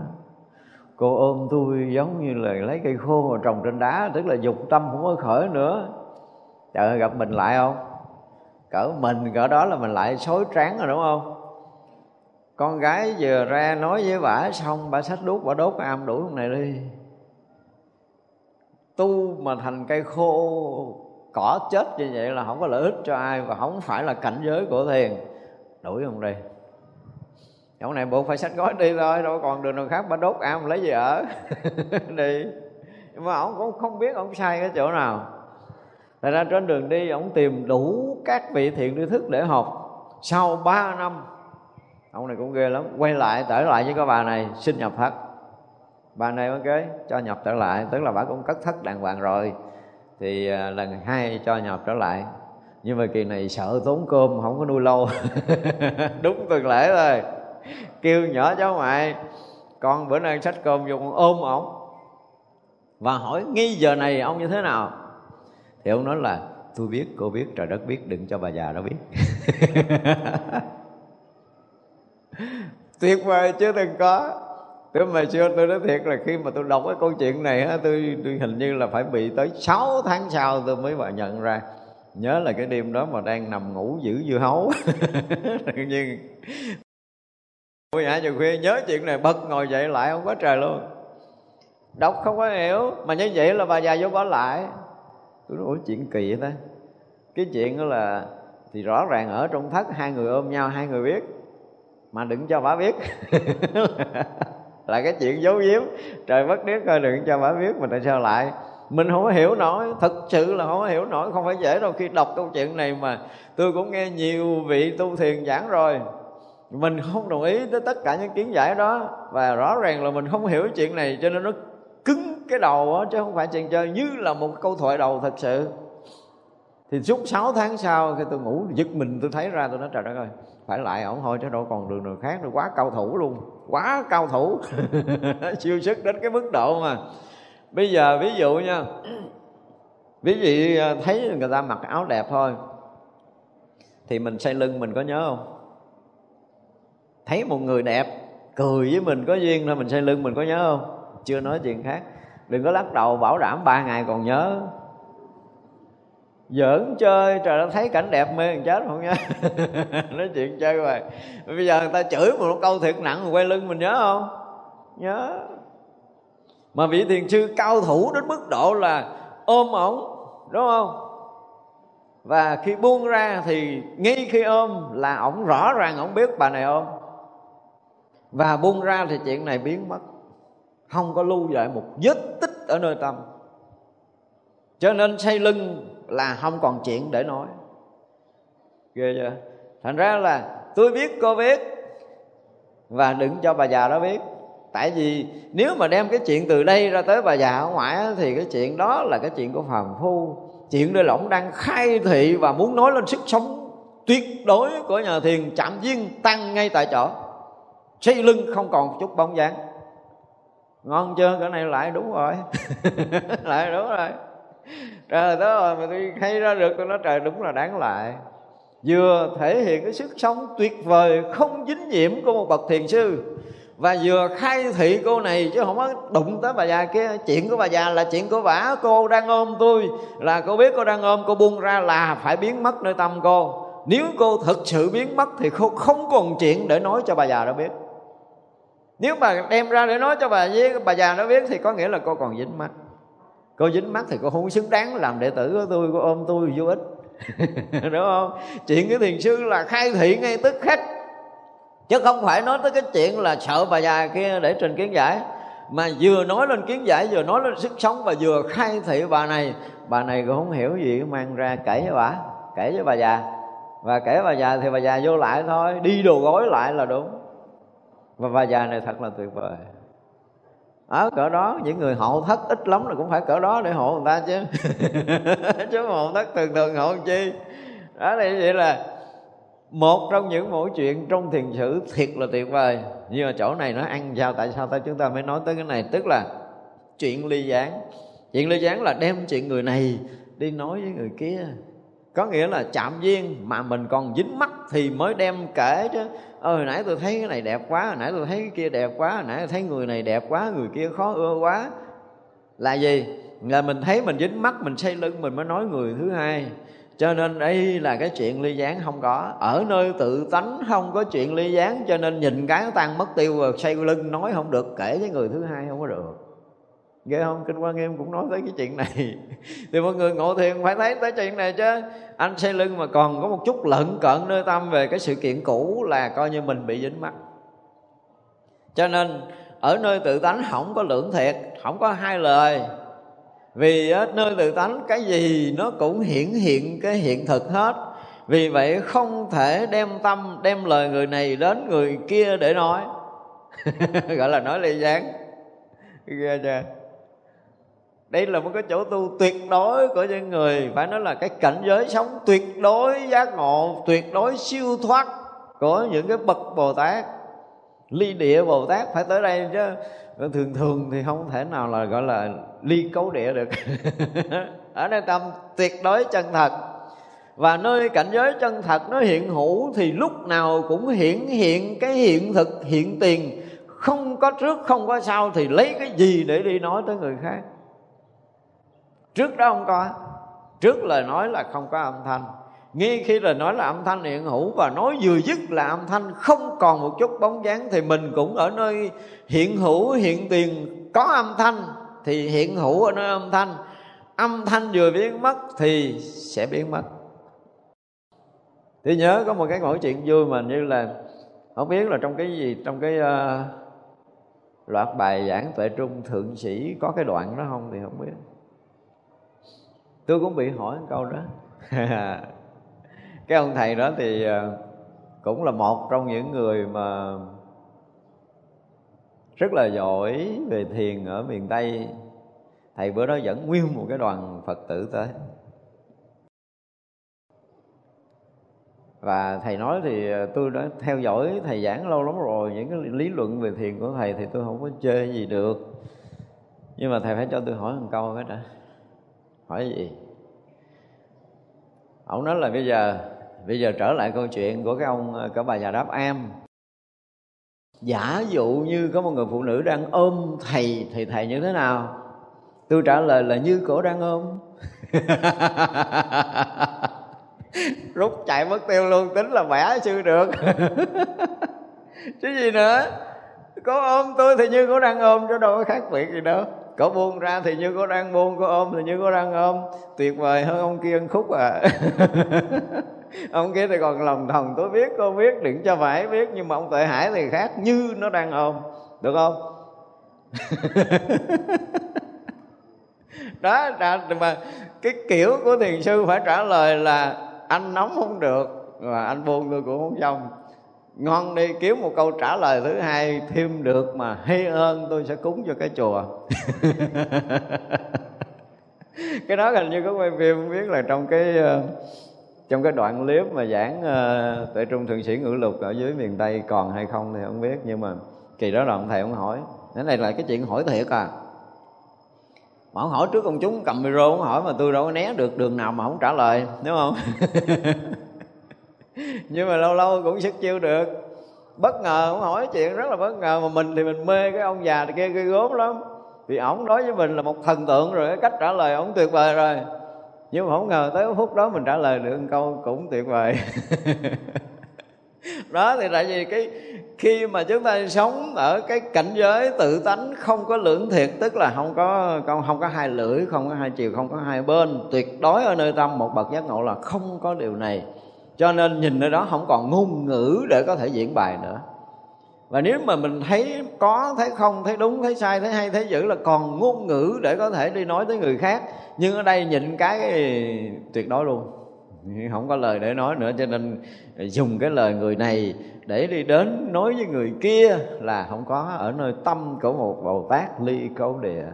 Cô ôm tôi giống như là lấy cây khô mà trồng trên đá, tức là dục tâm không có khởi nữa. Trời ơi, gặp mình lại không? Cỡ mình, cỡ đó là mình lại xối tráng rồi đúng không? Con gái vừa ra nói với bà xong, bà xách đuốc, bà đốt am đuổi con này đi. Tu mà thành cây khô, cỏ chết như vậy là không có lợi ích cho ai và không phải là cảnh giới của thiền đuổi không đi. Chỗ này bộ phải sách gói đi thôi đâu còn đường nào khác, ba đốt am lấy gì ở? [LAUGHS] Đi. Mà ông cũng không biết ông sai cái chỗ nào. Thật ra trên đường đi, ông tìm đủ các vị thiện tri thức để học. Sau 3 năm, Ông này cũng ghê lắm, Quay lại, trở lại với cái bà này, xin nhập thất Bà này ok, cho nhập trở lại, Tức là bà cũng cất thất đàng hoàng rồi. Thì à, lần hai cho nhập trở lại. Nhưng mà kỳ này sợ tốn cơm Không có nuôi lâu [LAUGHS] Đúng tuần lễ rồi. Kêu nhỏ cháu ngoại Con bữa nay sách cơm vô con ôm ổng. Và hỏi nghi giờ này ông như thế nào? Thì ông nói là tôi biết cô biết trời đất biết đừng cho bà già đó biết. [LAUGHS] Tuyệt vời chứ đừng có. Tôi mà xưa tôi nói thiệt là khi mà tôi đọc cái câu chuyện này á, tôi, tôi hình như là phải bị tới 6 tháng sau tôi mới mà nhận ra. Nhớ là cái đêm đó mà đang nằm ngủ giữ dưa hấu. [LAUGHS] Tự nhiên Buổi hả chiều khuya nhớ chuyện này, bật ngồi dậy lại không có trời luôn. Đọc không có hiểu, Mà như vậy là bà già vô bỏ lại. Tôi nói, ủa, chuyện kỳ vậy ta? Cái chuyện đó là thì rõ ràng ở trong thất, hai người ôm nhau, hai người biết mà đừng cho bà biết [LAUGHS] là cái chuyện giấu giếm. Trời bất đế coi đừng cho bà biết mà tại sao lại? Mình không có hiểu nổi. Thật sự là không có hiểu nổi. Không phải dễ đâu khi đọc câu chuyện này mà tôi cũng nghe nhiều vị tu thiền giảng rồi. Mình không đồng ý với tất cả những kiến giải đó. Và rõ ràng là mình không hiểu chuyện này cho nên nó cứng cái đầu đó, chứ không phải chuyện chơi như là một câu thoại đầu thật sự. Thì suốt 6 tháng sau khi tôi ngủ giật mình tôi thấy ra tôi nói trời đất ơi phải lại ổng thôi chứ đâu còn đường nào khác nữa. Quá cao thủ luôn. Quá cao thủ. [LAUGHS] Siêu sức đến cái mức độ mà bây giờ ví dụ nha. [CLEARS THROAT] Ví dụ à, thấy người ta mặc áo đẹp thôi thì mình xây lưng mình có nhớ không? Thấy một người đẹp cười với mình có duyên thôi mình xây lưng mình có nhớ không? Chưa nói chuyện khác. Đừng có lắc đầu bảo đảm ba ngày còn nhớ. Giỡn chơi trời nó thấy cảnh đẹp mê người chết không nhớ. [LAUGHS] Nói chuyện chơi rồi bây giờ người ta chửi một câu thiệt nặng quay lưng mình nhớ không? Nhớ mà vị thiền sư cao thủ đến mức độ là ôm ổng, đúng không? Và khi buông ra thì ngay khi ôm là ổng rõ ràng ổng biết bà này ôm. Và buông ra thì chuyện này biến mất. Không có lưu lại một vết tích ở nơi tâm. Cho nên xây lưng là không còn chuyện để nói. Ghê chưa? Thành ra là tôi biết, cô biết. Và đừng cho bà già đó biết tại vì nếu mà đem cái chuyện từ đây ra tới bà già ở ngoại thì cái chuyện đó là cái chuyện của phàm phu. Chuyện đây là ông đang khai thị và muốn nói lên sức sống tuyệt đối của nhà thiền chạm viên tăng ngay tại chỗ. Xây lưng không còn chút bóng dáng. Ngon chưa? Cái này lại đúng rồi. [LAUGHS] Lại đúng rồi. Trời đó rồi mà tôi thấy ra được, tôi nói trời, đúng là đáng lại. Vừa thể hiện cái sức sống tuyệt vời, không dính nhiễm của một bậc thiền sư và vừa khai thị cô này chứ không có đụng tới bà già kia. Chuyện của bà già là chuyện của vả cô đang ôm tôi. Là cô biết cô đang ôm, cô buông ra là phải biến mất nơi tâm cô. Nếu cô thực sự biến mất thì cô không còn chuyện để nói cho bà già đó biết. Nếu mà đem ra để nói cho bà với bà già nó biết thì có nghĩa là cô còn dính mắt. Cô dính mắt thì cô không xứng đáng làm đệ tử của tôi, cô ôm tôi vô ích. [LAUGHS] Đúng không? Chuyện cái thiền sư là khai thị ngay tức khắc chứ không phải nói tới cái chuyện là sợ bà già kia để trình kiến giải. Mà vừa nói lên kiến giải, vừa nói lên sức sống và vừa khai thị bà này bà này cũng không hiểu gì, mang ra kể với bà, kể với bà già. Và kể bà già thì bà già vô lại thôi, đi đồ gối lại là đúng. Và bà già này thật là tuyệt vời. Ở cỡ đó, những người hộ thất ít lắm là cũng phải cỡ đó để hộ người ta chứ. [LAUGHS] Chứ hộ thất thường thường hộ chi? Đó, thì vậy là một trong những mỗi chuyện trong thiền sử thiệt là tuyệt vời. Nhưng mà chỗ này nó ăn sao tại sao ta? Chúng ta mới nói tới cái này. Tức là chuyện ly gián. Chuyện ly gián là đem chuyện người này đi nói với người kia. Có nghĩa là chạm duyên mà mình còn dính mắt thì mới đem kể chứ. Ơi hồi nãy tôi thấy cái này đẹp quá, hồi nãy tôi thấy cái kia đẹp quá, hồi nãy tôi thấy người này đẹp quá, người kia khó ưa quá. Là gì? Là mình thấy mình dính mắt, mình xây lưng, mình mới nói người thứ hai cho nên đây là cái chuyện ly gián không có. Ở nơi tự tánh không có chuyện ly gián, cho nên nhìn cái tan mất tiêu rồi xây lưng nói không được, kể với người thứ hai không có được. Ghê không? Kinh quan nghiêm cũng nói tới cái chuyện này. [LAUGHS] Thì mọi người ngộ thiền phải thấy tới chuyện này chứ. Anh xây lưng mà còn có một chút lận cận nơi tâm về cái sự kiện cũ là coi như mình bị dính mắt. Cho nên, ở nơi tự tánh không có lưỡng thiệt, không có hai lời vì nơi tự tánh, cái gì nó cũng hiển hiện cái hiện thực hết. Vì vậy không thể đem tâm, đem lời người này đến người kia để nói. [LAUGHS] Gọi là nói ly gián. Ghê chưa? Đây là một cái chỗ tu tuyệt đối của những người, phải nói là cái cảnh giới sống tuyệt đối giác ngộ, tuyệt đối siêu thoát của những cái bậc bồ tát ly địa bồ tát phải tới đây chứ. Thường thường thì không thể nào là gọi là ly cấu địa được. [LAUGHS] Ở nơi tâm tuyệt đối chân thật. Và nơi cảnh giới chân thật nó hiện hữu thì lúc nào cũng hiển hiện cái hiện thực, hiện tiền. Không có trước, không có sau thì lấy cái gì để đi nói tới người khác? Trước đó không có. Trước lời nói là không có âm thanh ngay khi rồi nói là âm thanh hiện hữu và nói vừa dứt là âm thanh không còn một chút bóng dáng thì mình cũng ở nơi hiện hữu hiện tiền có âm thanh thì hiện hữu ở nơi âm thanh. Âm thanh vừa biến mất thì sẽ biến mất. Thì nhớ có một cái mỗi chuyện vui mà như là không biết là trong cái gì trong cái uh, loạt bài giảng tuệ trung thượng sĩ có cái đoạn đó không thì không biết. Tôi cũng bị hỏi một câu đó. [LAUGHS] cái ông thầy đó thì ờ, cũng là một trong những người mà rất là giỏi về thiền ở miền tây. Thầy bữa đó dẫn nguyên một cái đoàn phật tử tới. Và thầy nói thì ờ, tôi đã theo dõi thầy giảng lâu lắm rồi, những cái lý luận về thiền của thầy thì tôi không có chơi gì được. Nhưng mà thầy phải cho tôi hỏi một câu cái đã. Hỏi gì? Ông nói là bây giờ bây giờ trở lại câu chuyện của cái ông ờ, cả bà già đáp am. Giả dụ như có một người phụ nữ đang ôm thầy thì thầy như thế nào? Tôi trả lời là như cổ đang ôm. [LAUGHS] Rút chạy mất tiêu luôn, tính là bẻ sư được. [LAUGHS] Chứ gì nữa? Có ôm tôi thì như cổ đang ôm, chứ đâu có khác biệt gì đâu. Có buông ra thì như có đang buông, có ôm thì như có đang ôm. Tuyệt vời hơn ông kia ăn khúc à. [LAUGHS] ông kia thì còn lòng thòng tôi biết cô biết, đừng cho phải biết, nhưng mà ông tệ hải thì khác như nó đang ôm. Được không? [LAUGHS] Đó mà cái kiểu của thiền sư phải trả lời là anh nóng không được và anh buồn tôi cũng không xong. Ngon đi, kiếm một câu trả lời thứ hai, thêm được mà hay ơn tôi sẽ cúng cho cái chùa. [LAUGHS] Cái đó hình như có quay phim, không biết là trong cái ờ, trong cái đoạn clip mà giảng ờ, uh, tuệ trung thượng sĩ ngữ lục ở dưới miền tây còn hay không thì không biết nhưng mà kỳ đó là ông thầy ông hỏi. Cái này là cái chuyện hỏi thiệt à. Mà ông hỏi trước công chúng cầm micro ông hỏi mà tôi đâu có né được đường nào mà không trả lời đúng không? [LAUGHS] Nhưng mà lâu lâu cũng sức chiêu được. Bất ngờ ông hỏi chuyện rất là bất ngờ mà mình thì mình mê cái ông già kia ghê gốm lắm. Vì ổng đối với mình là một thần tượng rồi cái cách trả lời ổng tuyệt vời rồi nhưng mà không ngờ tới phút đó mình trả lời được một câu cũng tuyệt vời. [LAUGHS] Đó thì tại vì cái khi mà chúng ta sống ở cái cảnh giới tự tánh không có lưỡng thiệt tức là không có không, không có hai lưỡi không có hai chiều không có hai bên tuyệt đối ở nơi tâm một bậc giác ngộ là không có điều này. Cho nên nhìn nơi đó không còn ngôn ngữ để có thể diễn bài nữa và nếu mà mình thấy có, thấy không, thấy đúng, thấy sai, thấy hay, thấy dữ là còn ngôn ngữ để có thể đi nói tới người khác. Nhưng ở đây nhịn cái tuyệt đối luôn. Không có lời để nói nữa, cho nên dùng cái lời người này để đi đến nói với người kia là không có. Ở nơi tâm của một bồ tát ly câu địa.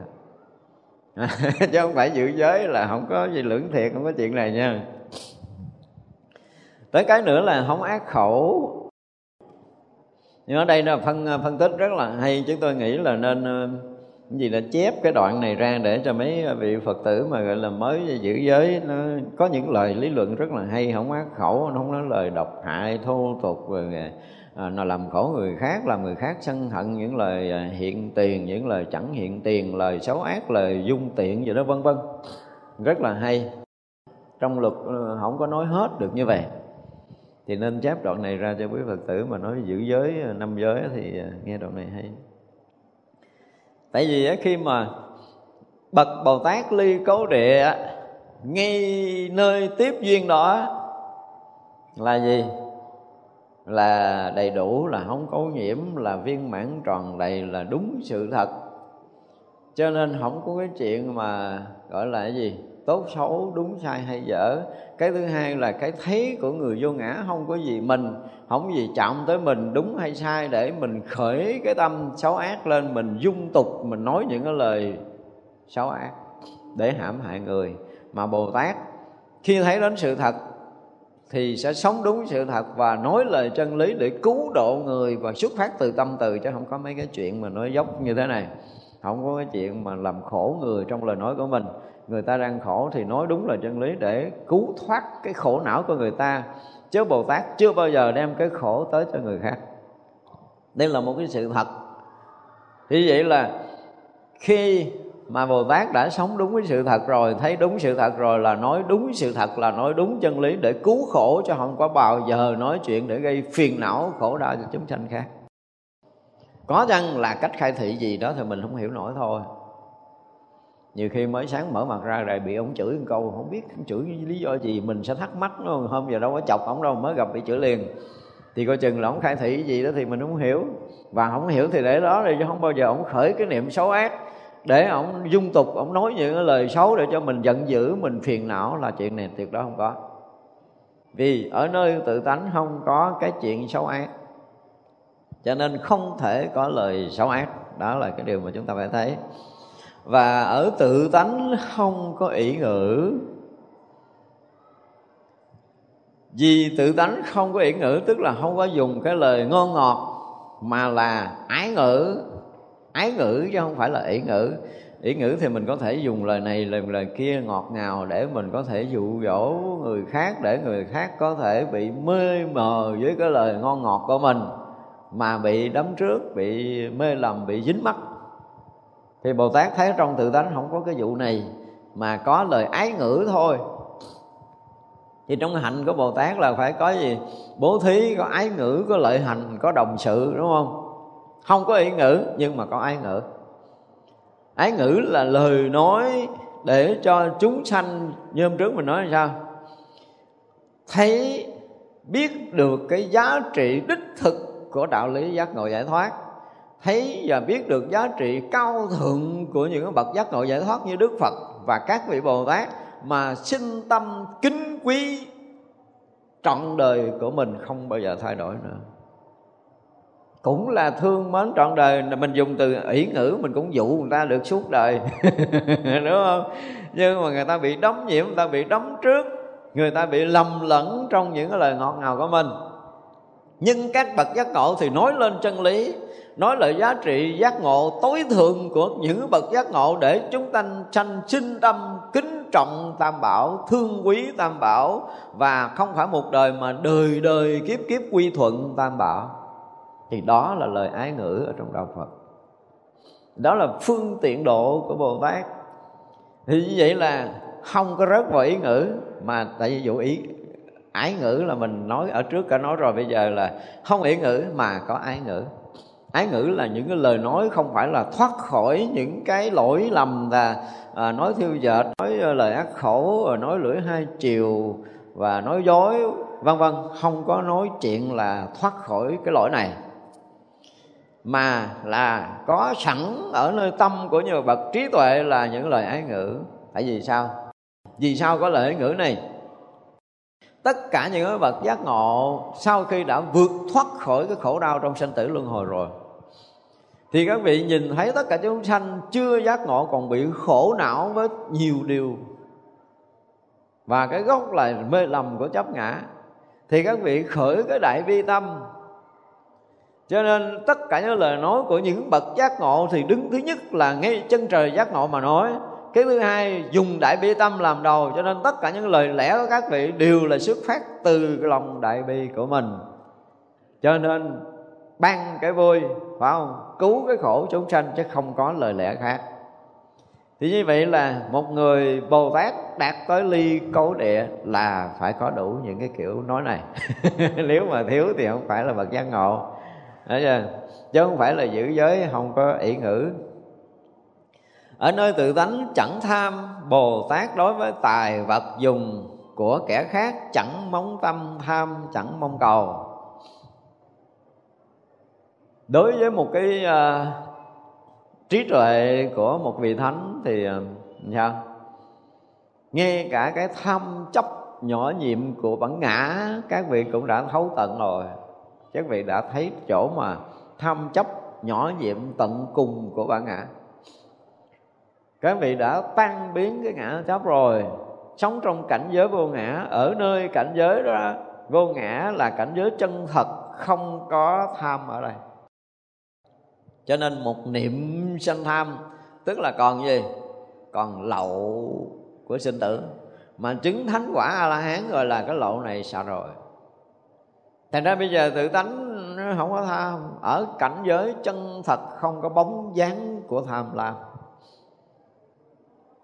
[LAUGHS] Chứ không phải giữ giới là không có gì lưỡng thiệt, không có chuyện này nha. Tới cái nữa là không ác khẩu nhưng ở đây là phân à, phân tích rất là hay. Chúng tôi nghĩ là nên à, cái gì là chép cái đoạn này ra để cho mấy vị phật tử mà gọi là mới giữ giới nó có những lời lý luận rất là hay không ác khẩu nó không nói lời độc hại thô tục rồi à, à, nó làm khổ người khác làm người khác sân hận những lời hiện tiền những lời chẳng hiện tiền lời xấu ác lời dung tiện gì đó vân vân. Rất là hay. Trong luật không có nói hết được như vậy thì nên chép đoạn này ra cho quý phật tử mà nói giữ giới ờ, năm giới thì ờ, nghe đoạn này hay. Tại vì khi mà bậc bồ tát ly cấu địa ngay nơi tiếp duyên đó là gì? Là đầy đủ, là không có nhiễm, là viên mãn tròn đầy, là đúng sự thật. Cho nên không có cái chuyện mà gọi là cái gì? Tốt, xấu, đúng, sai hay dở. Cái thứ hai là cái thấy của người vô ngã không có gì mình, không gì chạm tới mình, đúng hay sai để mình khởi cái tâm xấu ác lên, mình dung tục, mình nói những cái lời xấu ác để hãm hại người. Mà bồ tát, khi thấy đến sự thật thì sẽ sống đúng sự thật và nói lời chân lý để cứu độ người và xuất phát từ tâm từ, chứ không có mấy cái chuyện mà nói dốc như thế này. Không có cái chuyện mà làm khổ người trong lời nói của mình người ta đang khổ thì nói đúng là chân lý để cứu thoát cái khổ não của người ta. Chứ bồ tát chưa bao giờ đem cái khổ tới cho người khác. Đây là một cái sự thật. Thì vậy là khi mà Bồ Tát đã sống đúng với sự thật rồi, Thấy đúng sự thật rồi là nói đúng sự thật, Là nói đúng chân lý để cứu khổ Cho không có bao giờ nói chuyện để gây phiền não, khổ đau cho chúng sanh khác. Có chăng là cách khai thị gì đó thì mình không hiểu nổi thôi nhiều khi mới sáng mở mặt ra rồi bị ông chửi một câu, không biết ông chửi lý do gì, mình sẽ thắc mắc nó hôm giờ đâu có chọc ông đâu, mới gặp bị chửi liền. Thì coi chừng là ông khai thị gì đó thì mình không hiểu. Và không hiểu thì để đó đi, chứ không bao giờ ông khởi cái niệm xấu ác để ông dung tục, ông nói những cái lời xấu để cho mình giận dữ, mình phiền não là chuyện này tuyệt đối không có. Vì ở nơi tự tánh không có cái chuyện xấu ác, cho nên không thể có lời xấu ác. Đó là cái điều mà chúng ta phải thấy và ở tự tánh không có ý ngữ. Vì tự tánh không có ý ngữ, tức là không có dùng cái lời ngon ngọt, mà là ái ngữ. Ái ngữ chứ không phải là ý ngữ. Ý ngữ thì mình có thể dùng lời này, lời lời kia ngọt ngào để mình có thể dụ dỗ người khác, để người khác có thể bị mê mờ với cái lời ngon ngọt của mình, mà bị đấm trước, bị mê lầm, bị dính mắt thì bồ tát thấy trong tự tánh không có cái vụ này, mà có lời ái ngữ thôi. Thì trong hạnh của bồ tát là phải có gì? Bố thí, có ái ngữ, có lợi hành, có đồng sự, đúng không? Không có ý ngữ, nhưng mà có ái ngữ. Ái ngữ là lời nói để cho chúng sanh, như hôm trước mình nói là sao? Thấy, biết được cái giá trị đích thực của đạo lý giác ngộ giải thoát thấy và biết được giá trị cao thượng của những bậc giác ngộ giải thoát như Đức Phật và các vị Bồ Tát mà sinh tâm kính quý trọn đời của mình không bao giờ thay đổi nữa. Cũng là thương mến trọn đời, mình dùng từ ỷ ngữ mình cũng dụ người ta được suốt đời, [LAUGHS] đúng không? Nhưng mà người ta bị đóng nhiễm, người ta bị đóng trước, người ta bị lầm lẫn trong những cái lời ngọt ngào của mình. Nhưng các bậc giác ngộ thì nói lên chân lý nói lời giá trị giác ngộ tối thượng của những bậc giác ngộ để chúng ta sanh sinh tâm kính trọng tam bảo, thương quý tam bảo và không phải một đời mà đời đời kiếp kiếp quy thuận tam bảo. Thì đó là lời ái ngữ ở trong đạo phật. Đó là phương tiện độ của bồ tát. Thì như vậy là không có rớt vào ý ngữ, mà tại vì dụ ý, ái ngữ là mình nói ở trước cả nói rồi, bây giờ là không ý ngữ mà có ái ngữ ái ngữ là những cái lời nói không phải là thoát khỏi những cái lỗi lầm và à, nói thiêu dệt nói à, lời ác khẩu à, nói lưỡi hai chiều và nói dối vân vân. Không có nói chuyện là thoát khỏi cái lỗi này. Mà là có sẵn ở nơi tâm của nhiều bậc trí tuệ là những lời ái ngữ. Tại vì sao? Vì sao có lời ái ngữ này? Tất cả những cái bậc giác ngộ sau khi đã vượt thoát khỏi cái khổ đau trong sanh tử luân hồi rồi. Thì các vị nhìn thấy tất cả chúng sanh chưa giác ngộ còn bị khổ não với nhiều điều. Và cái gốc là mê lầm của chấp ngã. Thì các vị khởi cái đại bi tâm. Cho nên tất cả những lời nói của những bậc giác ngộ thì đứng thứ nhất là ngay chân trời giác ngộ mà nói cái thứ hai, dùng đại bi tâm làm đầu, cho nên tất cả những lời lẽ của các vị đều là xuất phát từ lòng đại bi của mình. Cho nên, ban cái vui, phải không? Cứu cái khổ chúng sanh chứ không có lời lẽ khác. Thì như vậy là một người bồ tát đạt tới ly cấu địa là phải có đủ những cái kiểu nói này. [LAUGHS] Nếu mà thiếu thì không phải là bậc giác ngộ. Đấy chưa? chứ không phải là giữ giới, không có ỷ ngữ ở nơi tự tánh chẳng tham bồ tát đối với tài vật dùng của kẻ khác chẳng mong tâm tham chẳng mong cầu. Đối với một cái uh, trí tuệ của một vị thánh thì à, uh, sao nghe cả cái tham chấp nhỏ nhiệm của bản ngã các vị cũng đã thấu tận rồi. Các vị đã thấy chỗ mà tham chấp nhỏ nhiệm tận cùng của bản ngã các vị đã tan biến cái ngã chấp rồi. Sống trong cảnh giới vô ngã, ở nơi cảnh giới đó, vô ngã là cảnh giới chân thật, không có tham ở đây. Cho nên một niệm sanh tham, tức là còn gì? Còn lậu của sinh tử. Mà chứng thánh quả a la hán rồi là cái lậu này sợ rồi. Thành ra bây giờ tự tánh không có tham. Ở cảnh giới chân thật, không có bóng dáng của tham lam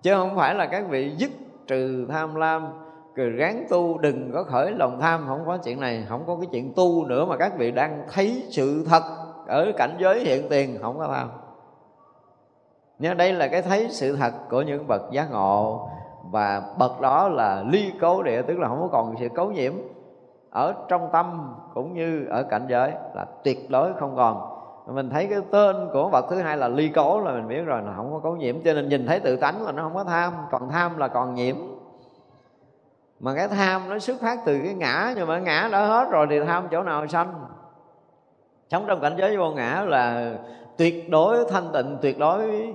chứ không phải là các vị dứt trừ tham lam cứ ráng tu, đừng có khởi lòng tham. Không có chuyện này, không có cái chuyện tu nữa mà các vị đang thấy sự thật ở cảnh giới hiện tiền, không có tham. Nhớ đây là cái thấy sự thật của những bậc giác ngộ, và bậc đó là ly cấu địa, tức là không có còn sự cấu nhiễm ở trong tâm cũng như ở cảnh giới, là tuyệt đối không còn mình thấy cái tên của vật thứ hai là ly cố là mình biết rồi là không có cấu nhiễm cho nên nhìn thấy tự tánh là nó không có tham còn tham là còn nhiễm. Mà cái tham nó xuất phát từ cái ngã nhưng mà ngã đã hết rồi thì tham chỗ nào sanh? Sống trong cảnh giới vô ngã là tuyệt đối thanh tịnh tuyệt đối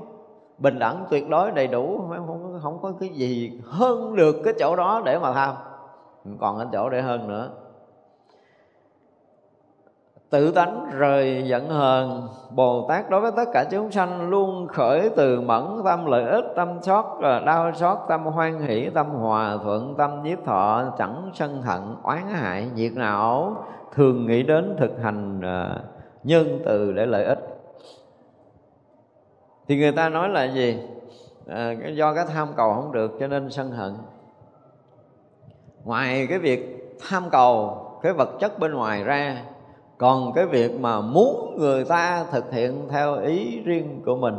bình đẳng tuyệt đối đầy đủ không, không có cái gì hơn được cái chỗ đó để mà tham. Còn cái chỗ để hơn nữa tự tánh rời giận hờn bồ tát đối với tất cả chúng sanh luôn khởi từ mẫn tâm lợi ích tâm xót ờ, đau xót tâm hoan hỷ tâm hòa thuận tâm nhiếp thọ chẳng sân hận oán hại nhiệt não thường nghĩ đến thực hành ờ, nhân từ để lợi ích. Thì người ta nói là gì? À, do cái tham cầu không được cho nên sân hận. Ngoài cái việc tham cầu cái vật chất bên ngoài ra còn cái việc mà muốn người ta thực hiện theo ý riêng của mình,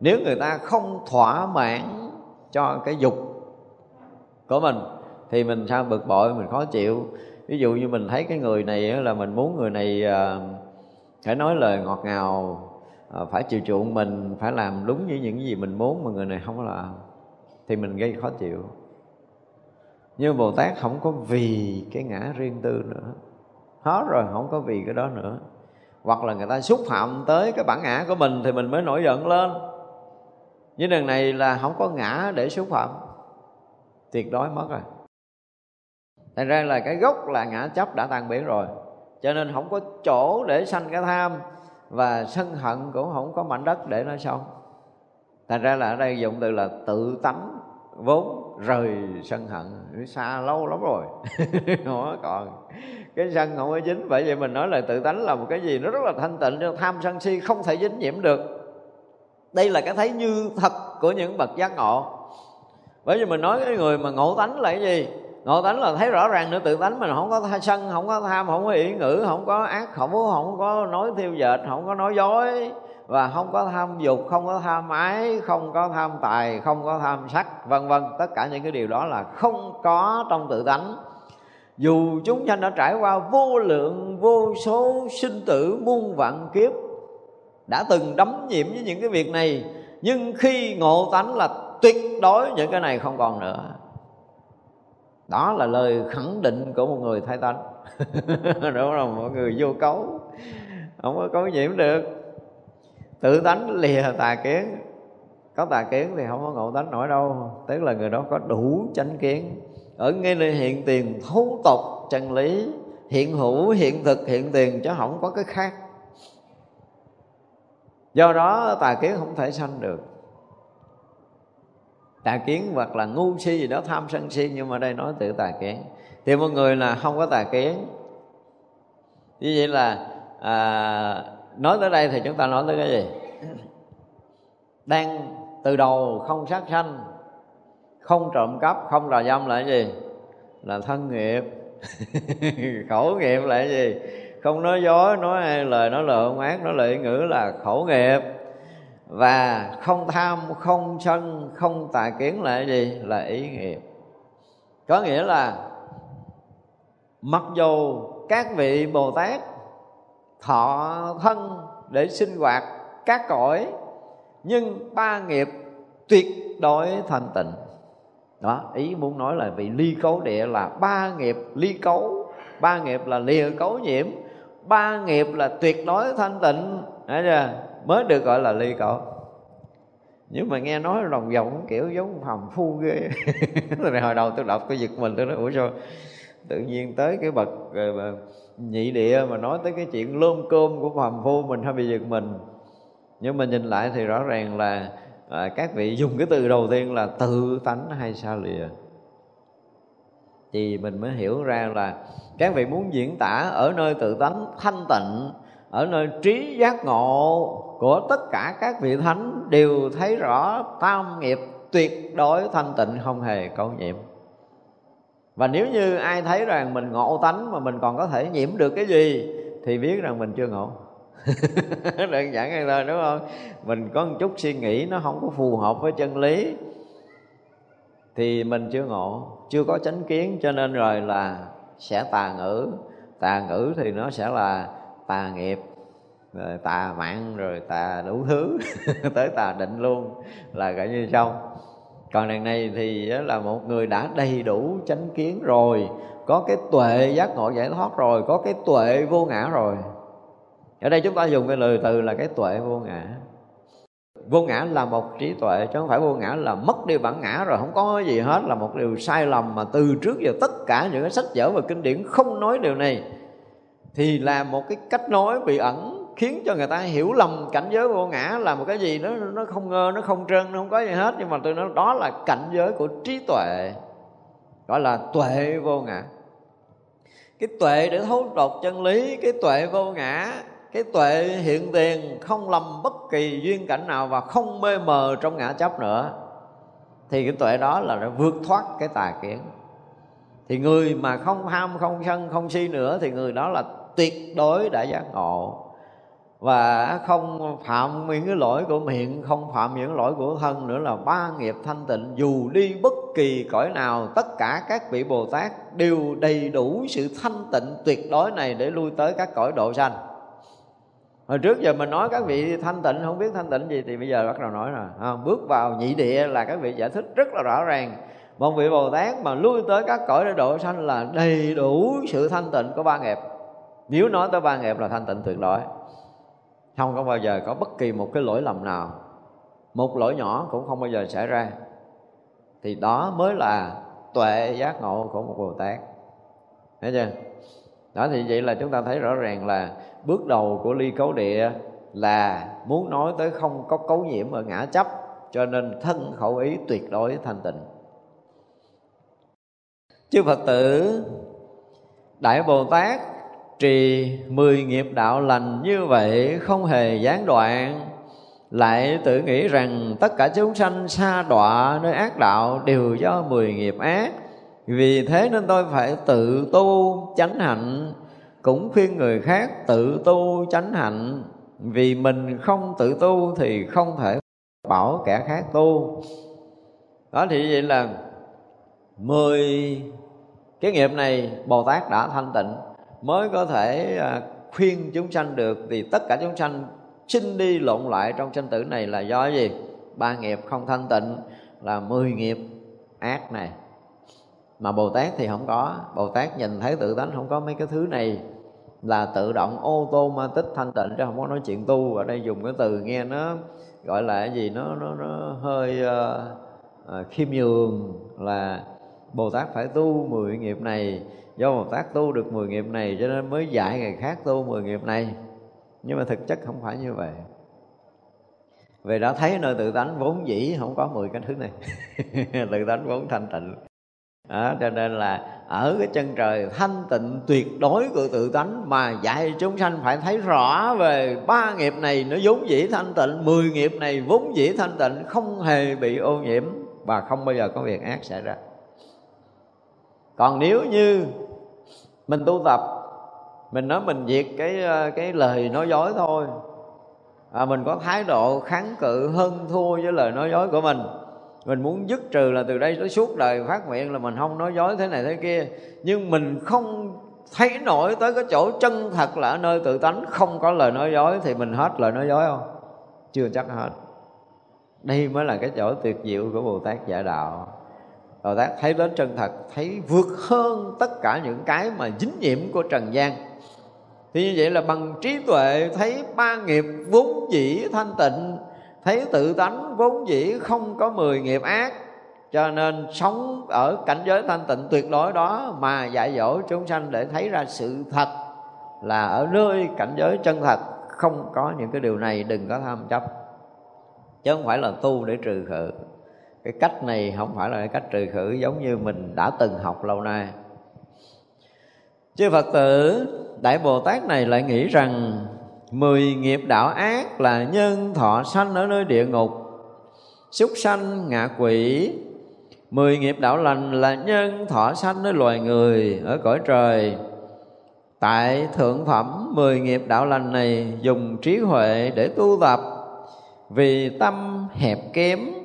nếu người ta không thỏa mãn cho cái dục của mình, thì mình sao bực bội, mình khó chịu. Ví dụ như mình thấy cái người này là mình muốn người này à, phải nói lời ngọt ngào à, phải chiều chuộng mình, phải làm đúng như những gì mình muốn mà người này không có làm, thì mình gây khó chịu. Nhưng bồ tát không có vì cái ngã riêng tư nữa hết rồi, không có vì cái đó nữa. Hoặc là người ta xúc phạm tới cái bản ngã của mình thì mình mới nổi giận lên. Nhưng đằng này là không có ngã để xúc phạm. Tuyệt đối mất rồi. Thành ra là cái gốc là ngã chấp đã tan biến rồi. Cho nên không có chỗ để sanh cái tham và sân hận cũng không có mảnh đất để nó xong thành ra là ở đây dụng từ là tự tánh vốn rời sân hận. Xa lâu lắm rồi. [LAUGHS] Không có còn cái sân không có dính. Bởi vậy mình nói là tự tánh là một cái gì nó rất là thanh tịnh. Cho tham sân si không thể dính nhiễm được. Đây là cái thấy như thật của những bậc giác ngộ. Bởi vì mình nói cái người mà ngộ tánh là cái gì? Ngộ tánh là thấy rõ ràng nữa, tự tánh mình không có sân, không có tham, không có ý ngữ, không có ác khẩu không có nói thiêu dệt, không có nói dối và không có tham dục, không có tham ái, không có tham tài, không có tham sắc, vân vân. Tất cả những cái điều đó là không có trong tự tánh. Dù chúng sanh đã trải qua vô lượng, vô số sinh tử muôn vạn kiếp, đã từng đắm nhiễm với những cái việc này, nhưng khi ngộ tánh là tuyệt đối những cái này không còn nữa. Đó là lời khẳng định của một người thay tánh. [LAUGHS] Đúng không? Mọi người vô cấu. Không có cấu nhiễm được tự tánh lìa tà kiến. Có tà kiến thì không có ngộ tánh nổi đâu. Tức là người đó có đủ chánh kiến. Ở ngay nơi hiện tiền thấu tục, chân lý hiện hữu hiện thực hiện tiền chứ không có cái khác. Do đó tà kiến không thể sanh được. Tà kiến hoặc là ngu si gì đó tham sân si nhưng mà đây nói tự tà kiến. Thì một người là không có tà kiến. Như vậy là à, nói tới đây thì chúng ta nói tới cái gì? Đang từ đầu không sát sanh, không trộm cắp, không đòi dâm là cái gì? Là thân nghiệp. [LAUGHS] Khẩu nghiệp là cái gì? Không nói dối, nói hay lời, nói lời không ác, nói lời ngữ là khẩu nghiệp. Và không tham, không sân, không tà kiến là cái gì? Là ý nghiệp. Có nghĩa là mặc dù các vị bồ tát thọ thân để sinh hoạt các cõi nhưng ba nghiệp tuyệt đối thanh tịnh. Đó ý muốn nói là vì ly cấu địa là ba nghiệp ly cấu ba nghiệp là lìa cấu nhiễm ba nghiệp là tuyệt đối thanh tịnh. Chưa? mới được gọi là ly cấu. Nhưng mà nghe nói lòng vòng kiểu giống phàm phu ghê. [LAUGHS] Hồi đầu tôi đọc tôi giật mình tôi nói ủa sao tự nhiên tới cái bậc ờ, nhị địa mà nói tới cái chuyện lôm cơm của phàm phu mình hay bị giật mình. Nhưng mà nhìn lại thì rõ ràng là à, các vị dùng cái từ đầu tiên là tự tánh hay xa lìa. Thì mình mới hiểu ra là các vị muốn diễn tả ở nơi tự tánh thanh tịnh ở nơi trí giác ngộ của tất cả các vị thánh đều thấy rõ tam nghiệp tuyệt đối thanh tịnh không hề câu nhiễm và nếu như ai thấy rằng mình ngộ tánh mà mình còn có thể nhiễm được cái gì, thì biết rằng mình chưa ngộ. [LAUGHS] Đơn giản hay thôi, đúng không? Mình có một chút suy nghĩ nó không có phù hợp với chân lý, thì mình chưa ngộ. Chưa có chánh kiến, cho nên rồi là sẽ tà ngữ. Tà ngữ thì nó sẽ là tà nghiệp, rồi tà mạng, rồi tà đủ thứ. [LAUGHS] Tới tà định luôn, là gọi như xong còn đằng này thì là một người đã đầy đủ chánh kiến rồi, có cái tuệ giác ngộ giải thoát rồi, có cái tuệ vô ngã rồi. Ở đây chúng ta dùng cái lời từ là cái tuệ vô ngã. Vô ngã là một trí tuệ, chứ không phải vô ngã là mất đi bản ngã rồi, không có gì hết, là một điều sai lầm mà từ trước giờ tất cả những cái sách vở và kinh điển không nói điều này, thì là một cái cách nói bị ẩn khiến cho người ta hiểu lầm cảnh giới vô ngã là một cái gì, nó nó không ngơ, nó không trơn, nó không có gì hết. Nhưng mà tôi nói đó là cảnh giới của trí tuệ, gọi là tuệ vô ngã. Cái tuệ để thấu đột chân lý, cái tuệ vô ngã, cái tuệ hiện tiền, không lầm bất kỳ duyên cảnh nào và không mê mờ trong ngã chấp nữa, thì cái tuệ đó là đã vượt thoát cái tà kiến. Thì người mà không ham, không sân, không si nữa, thì người đó là tuyệt đối đã giác ngộ và không phạm những cái lỗi của miệng không phạm những lỗi của thân nữa là ba nghiệp thanh tịnh. Dù đi bất kỳ cõi nào tất cả các vị bồ tát đều đầy đủ sự thanh tịnh tuyệt đối này để lui tới các cõi độ sanh. Hồi trước giờ mình nói các vị thanh tịnh không biết thanh tịnh gì thì bây giờ bắt đầu nói rồi. À, bước vào nhị địa là các vị giải thích rất là rõ ràng. Một vị bồ tát mà lui tới các cõi để độ sanh là đầy đủ sự thanh tịnh của ba nghiệp. Nếu nói tới ba nghiệp là thanh tịnh tuyệt đối không có bao giờ có bất kỳ một cái lỗi lầm nào. Một lỗi nhỏ cũng không bao giờ xảy ra. Thì đó mới là tuệ giác ngộ của một bồ tát. Thấy chưa? Đó, thì vậy là chúng ta thấy rõ ràng là bước đầu của ly cấu địa là muốn nói tới không có cấu nhiễm ở ngã chấp, cho nên thân khẩu ý tuyệt đối thanh tịnh. Chư phật tử, đại bồ tát trì mười nghiệp đạo lành như vậy không hề gián đoạn. Lại tự nghĩ rằng tất cả chúng sanh xa đọa nơi ác đạo đều do mười nghiệp ác. Vì thế nên tôi phải tự tu chánh hạnh. Cũng khuyên người khác tự tu chánh hạnh. Vì mình không tự tu thì không thể bảo kẻ khác tu. Đó thì vậy là mười cái nghiệp này bồ tát đã thanh tịnh mới có thể à, khuyên chúng sanh được. Thì tất cả chúng sanh sinh đi lộn lại trong sanh tử này là do gì? Ba nghiệp không thanh tịnh là mười nghiệp ác này. Mà bồ tát thì không có. Bồ tát nhìn thấy tự tánh không có mấy cái thứ này. Là tự động ô tô ma tích thanh tịnh chứ không có nói chuyện tu. Ở đây dùng cái từ nghe nó gọi là cái gì? Nó nó nó hơi uh, uh, khiêm nhường là Bồ Tát phải tu 10 nghiệp này. Do Bồ Tát tu được 10 nghiệp này Cho nên mới dạy người khác tu 10 nghiệp này. Nhưng mà thực chất không phải như vậy. Vì đã thấy nơi tự tánh vốn dĩ không có 10 cái thứ này. [LAUGHS] Tự tánh vốn thanh tịnh. Đó, cho nên là ở cái chân trời thanh tịnh tuyệt đối của tự tánh mà dạy chúng sanh phải thấy rõ về ba nghiệp này nó vốn dĩ thanh tịnh mười nghiệp này vốn dĩ thanh tịnh không hề bị ô nhiễm và không bao giờ có việc ác xảy ra. Còn nếu như mình tu tập mình nói mình diệt cái ờ, cái lời nói dối thôi. À, mình có thái độ kháng cự hơn thua với lời nói dối của mình. Mình muốn dứt trừ là từ đây tới suốt đời phát nguyện là mình không nói dối thế này thế kia. Nhưng mình không thấy nổi tới cái chỗ chân thật là ở nơi tự tánh không có lời nói dối thì mình hết lời nói dối không? Chưa chắc hết. Đây mới là cái chỗ tuyệt diệu của bồ tát giả đạo bồ tát thấy đến chân thật, thấy vượt hơn tất cả những cái mà dính nhiễm của trần gian. Thì như vậy là bằng trí tuệ thấy ba nghiệp vốn dĩ thanh tịnh, thấy tự tánh vốn dĩ không có mười nghiệp ác, cho nên sống ở cảnh giới thanh tịnh tuyệt đối đó mà dạy dỗ chúng sanh để thấy ra sự thật là ở nơi cảnh giới chân thật, không có những cái điều này đừng có tham chấp. Chứ không phải là tu để trừ khử cái cách này không phải là cái cách trừ khử giống như mình đã từng học lâu nay. Chư phật tử, đại bồ tát này lại nghĩ rằng Mười nghiệp đạo ác là nhân thọ sanh ở nơi địa ngục, Súc sanh, ngạ quỷ. Mười nghiệp đạo lành là nhân thọ sanh nơi loài người ở cõi trời. Tại thượng phẩm, mười nghiệp đạo lành này dùng trí huệ để tu tập, Vì tâm hẹp kém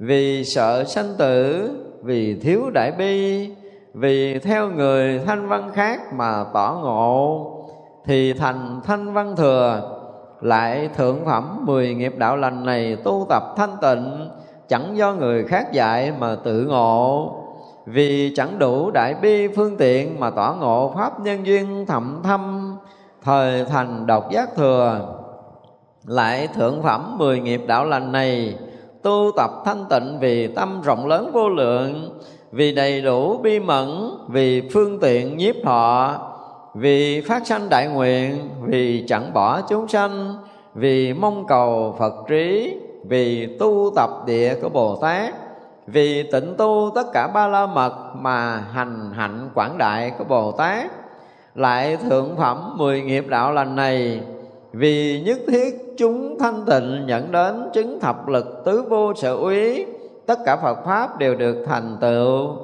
vì sợ sanh tử, Vì thiếu đại bi, Vì theo người thanh văn khác mà tỏ ngộ, thì thành thanh văn thừa, lại thượng phẩm mười nghiệp đạo lành này tu tập thanh tịnh, chẳng do người khác dạy mà tự ngộ. Vì chẳng đủ đại bi phương tiện mà tỏ ngộ pháp nhân duyên thậm thâm, thời thành độc giác thừa, lại thượng phẩm mười nghiệp đạo lành này tu tập thanh tịnh vì tâm rộng lớn vô lượng, vì đầy đủ bi mẫn, vì phương tiện nhiếp thọ vì phát sanh đại nguyện, vì chẳng bỏ chúng sanh, vì mong cầu phật trí, vì tu tập địa của bồ tát, vì tịnh tu tất cả ba la mật mà hành hạnh quảng đại của bồ tát. Lại thượng phẩm mười nghiệp đạo lành này vì nhất thiết chúng thanh tịnh nhận đến chứng thập lực tứ vô sở úy, tất cả phật pháp đều được thành tựu.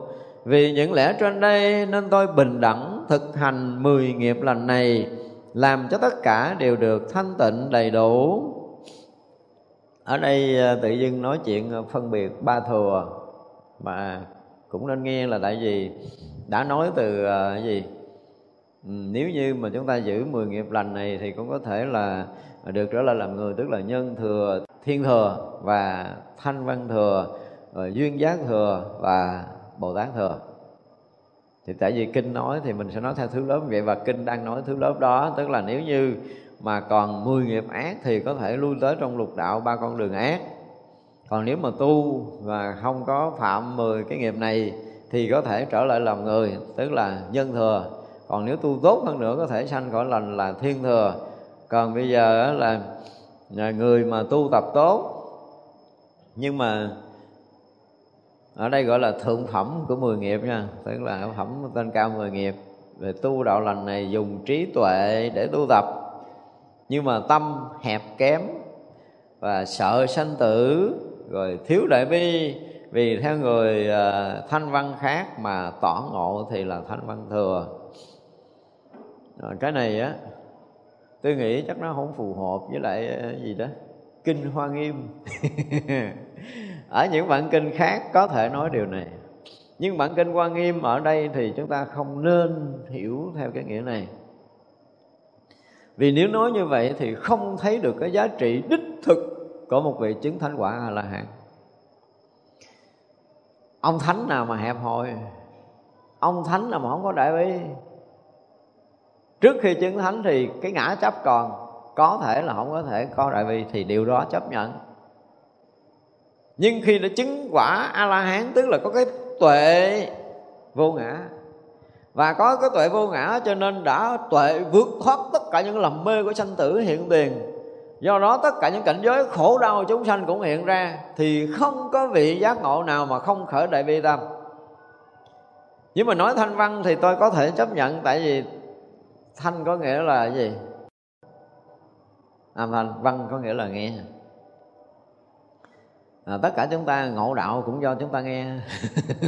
Vì những lẽ trên đây nên tôi bình đẳng thực hành mười nghiệp lành này, làm cho tất cả đều được thanh tịnh đầy đủ. Ở đây à, tự dưng nói chuyện à, phân biệt ba thừa mà cũng nên nghe là tại vì đã nói từ à, gì? Ừ, nếu như mà chúng ta giữ mười nghiệp lành này thì cũng có thể là được trở lại làm người, tức là nhân thừa, thiên thừa và thanh văn thừa rồi duyên giác thừa và bồ tát thừa. Thì tại vì kinh nói thì mình sẽ nói theo thứ lớp vậy và kinh đang nói thứ lớp đó, tức là nếu như mà còn 10 nghiệp ác thì có thể lui tới trong lục đạo ba con đường ác. Còn nếu mà tu và không có phạm 10 cái nghiệp này thì có thể trở lại làm người, tức là nhân thừa còn nếu tu tốt hơn nữa, có thể sanh khỏi lành là thiên thừa. Còn bây giờ là người mà tu tập tốt, nhưng mà ở đây gọi là thượng phẩm của mười nghiệp nha. Tức là phẩm tên cao mười nghiệp. Về tu đạo lành này dùng trí tuệ để tu tập. Nhưng mà tâm hẹp kém và sợ sanh tử, rồi thiếu đại bi. Vì theo người à, thanh văn khác mà tỏ ngộ thì là thanh văn thừa à, cái này á tôi nghĩ chắc nó không phù hợp với lại ờ, gì đó kinh hoa nghiêm. [LAUGHS] Ở những bản kinh khác có thể nói điều này nhưng bản kinh hoa nghiêm ở đây thì chúng ta không nên hiểu theo cái nghĩa này. Vì nếu nói như vậy thì không thấy được cái giá trị đích thực của một vị chứng thánh quả a la hán ông thánh nào mà hẹp hòi ông thánh nào mà không có đại bi trước khi chứng thánh thì cái ngã chấp còn, có thể là không có thể có đại bi thì điều đó chấp nhận. Nhưng khi đã chứng quả a la hán tức là có cái tuệ vô ngã. Và có cái tuệ vô ngã, cho nên đã tuệ vượt thoát tất cả những lầm mê của sanh tử hiện tiền. Do đó tất cả những cảnh giới khổ đau chúng sanh cũng hiện ra, thì không có vị giác ngộ nào mà không khởi đại bi tâm. Nhưng mà nói thanh văn thì tôi có thể chấp nhận, tại vì thanh có nghĩa là gì? Âm thanh văn có nghĩa là nghe. À, tất cả chúng ta ngộ đạo cũng do chúng ta nghe.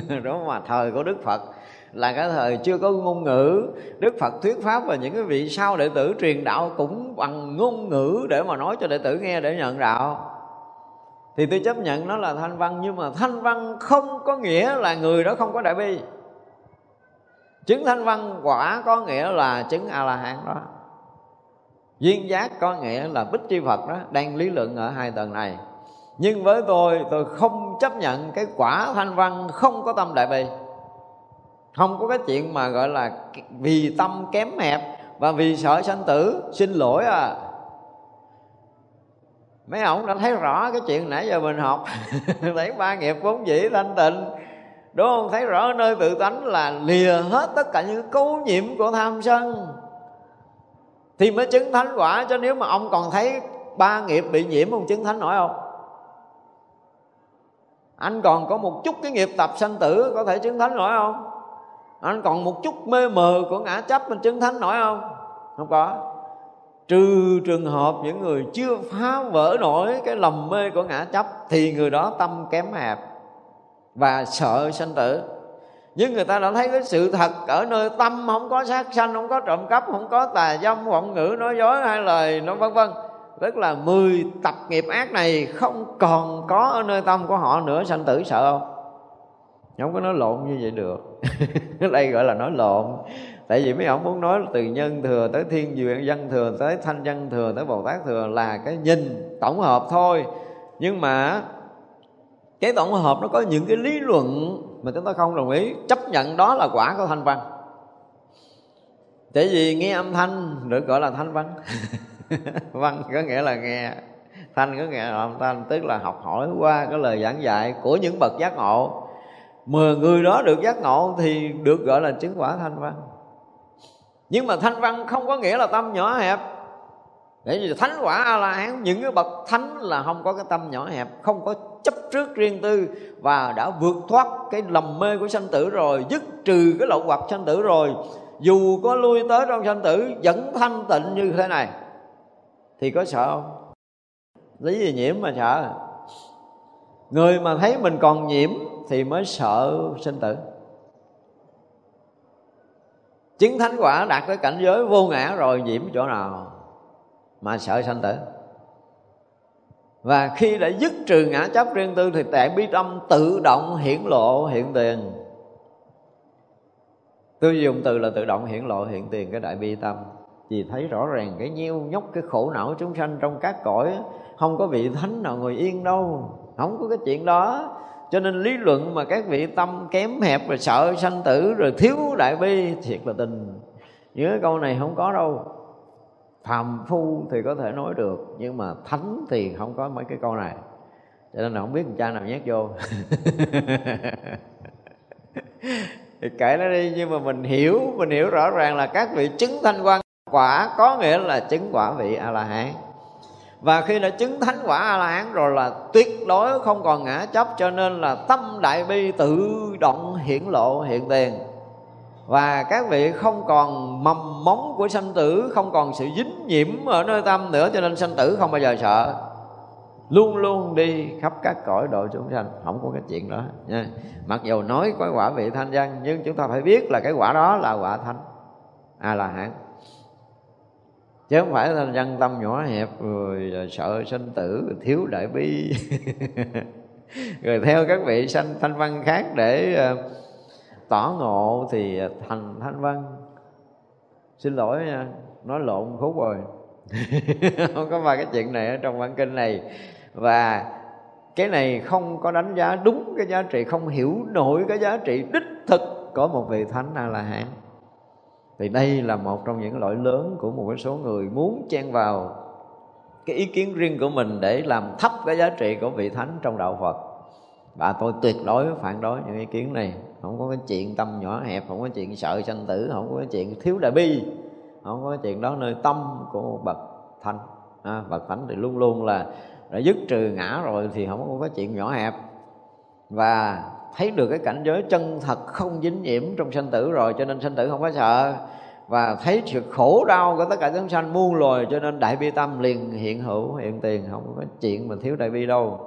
[LAUGHS] Đúng mà thời của đức phật là cái thời chưa có ngôn ngữ. Đức phật thuyết pháp và những cái vị sau đệ tử truyền đạo cũng bằng ngôn ngữ để mà nói cho đệ tử nghe để nhận đạo. Thì tôi chấp nhận nó là thanh văn nhưng mà thanh văn không có nghĩa là người đó không có đại bi chứng thanh văn quả có nghĩa là chứng a la hán đó. Duyên giác có nghĩa là bích chi phật đó, đang lý luận ở hai tầng này. Nhưng với tôi tôi không chấp nhận cái quả thanh văn không có tâm đại bi. Không có cái chuyện mà gọi là vì tâm kém hẹp và vì sợ sanh tử, xin lỗi à. Mấy ông đã thấy rõ cái chuyện nãy giờ mình học. [LAUGHS] Thấy ba nghiệp vốn dĩ thanh tịnh đúng không? Thấy rõ nơi tự tánh là lìa hết tất cả những cấu nhiễm của tham sân. Thì mới chứng thánh quả, cho nếu mà ông còn thấy ba nghiệp bị nhiễm, ông chứng thánh nổi không? Anh còn có một chút cái nghiệp tập sanh tử, có thể chứng thánh nổi không? Anh còn một chút mê mờ của ngã chấp mình chứng thánh nổi không? Không có. Trừ trường hợp những người chưa phá vỡ nổi cái lầm mê của ngã chấp, thì người đó tâm kém hẹp và sợ sanh tử. Nhưng người ta đã thấy cái sự thật ở nơi tâm không có sát sanh, không có trộm cắp, không có tà dâm vọng ngữ nói dối hai lời nó vân vân. Tức là 10 tập nghiệp ác này không còn có ở nơi tâm của họ nữa, sanh tử sợ không? Không có nói lộn như vậy được. [LAUGHS] Đây gọi là nói lộn. Tại vì mấy ông muốn nói từ nhân thừa tới thiên duyên văn thừa tới thanh văn thừa tới bồ tát thừa là cái nhìn tổng hợp thôi. Nhưng mà cái tổng hợp nó có những cái lý luận mà chúng ta không đồng ý, chấp nhận đó là quả của thanh văn. Tại vì nghe âm thanh được gọi là thanh văn. [LAUGHS] Văn có nghĩa là nghe, thanh có nghĩa là âm thanh, tức là học hỏi qua cái lời giảng dạy của những bậc giác ngộ. Mà người đó được giác ngộ thì được gọi là chứng quả thanh văn. Nhưng mà thanh văn không có nghĩa là tâm nhỏ hẹp để như thánh quả a la hán những cái bậc thánh là không có cái tâm nhỏ hẹp, không có chấp trước riêng tư và đã vượt thoát cái lầm mê của sanh tử rồi, dứt trừ cái lậu hoặc sanh tử rồi. Dù có lui tới trong sanh tử, vẫn thanh tịnh như thế này. Thì có sợ không? Lý gì nhiễm mà sợ? Người mà thấy mình còn nhiễm thì mới sợ sinh tử. Chứng thánh quả đạt tới cảnh giới vô ngã rồi, nhiễm chỗ nào? Mà sợ sanh tử. Và khi đã dứt trừ ngã chấp riêng tư thì tạng bi tâm tự động hiển lộ hiện tiền. Tôi dùng từ là tự động hiển lộ hiện tiền cái đại bi tâm. Vì thấy rõ ràng cái nhiêu nhóc, cái khổ não chúng sanh trong các cõi, không có vị thánh nào ngồi yên đâu. Không có cái chuyện đó. Cho nên lý luận mà các vị tâm kém hẹp rồi sợ sanh tử rồi thiếu đại bi, thiệt là tình. Nhớ câu này không có đâu phàm phu thì có thể nói được, nhưng mà thánh thì không có mấy cái câu này. Cho nên là không biết cha nào nhét vô. [LAUGHS] Thì kể nó đi, nhưng mà mình hiểu mình hiểu rõ ràng là các vị chứng thanh quan quả có nghĩa là chứng quả vị a la hán và khi đã chứng thánh quả a la hán rồi là tuyệt đối không còn ngã chấp cho nên là tâm đại bi tự động hiển lộ hiện tiền và các vị không còn mầm móng của sanh tử không còn sự dính nhiễm ở nơi tâm nữa cho nên sanh tử không bao giờ sợ. Luôn luôn đi khắp các cõi độ chúng sanh không có cái chuyện đó. Nha. Mặc dù nói có quả vị thanh văn nhưng chúng ta phải biết là cái quả đó là quả thanh a la hán. Chứ không phải là văn tâm nhỏ hẹp rồi sợ sanh tử thiếu đại bi. [LAUGHS] Rồi theo các vị sanh thanh văn khác để uh, tỏ ngộ thì thành thanh văn. Xin lỗi nha, nói lộn khúc rồi. [LAUGHS] Không có ba cái chuyện này ở trong bản kinh này. Và cái này không có đánh giá đúng cái giá trị, không hiểu nổi cái giá trị đích thực của một vị thánh a la hán thì đây là một trong những lỗi lớn của một số người muốn chen vào cái ý kiến riêng của mình để làm thấp cái giá trị của vị thánh trong đạo Phật và tôi tuyệt đối phản đối những ý kiến này. Không có cái chuyện tâm nhỏ hẹp không có chuyện sợ sanh tử không có cái chuyện thiếu đại bi không có cái chuyện đó nơi tâm của bậc thánh. À, bậc thánh thì luôn luôn là đã dứt trừ ngã rồi thì không có cái chuyện nhỏ hẹp. Và thấy được cái cảnh giới chân thật không dính nhiễm trong sanh tử rồi cho nên sanh tử không có sợ. Và thấy sự khổ đau của tất cả chúng sanh muôn loài cho nên đại bi tâm liền hiện hữu hiện tiền không có chuyện mà thiếu đại bi đâu.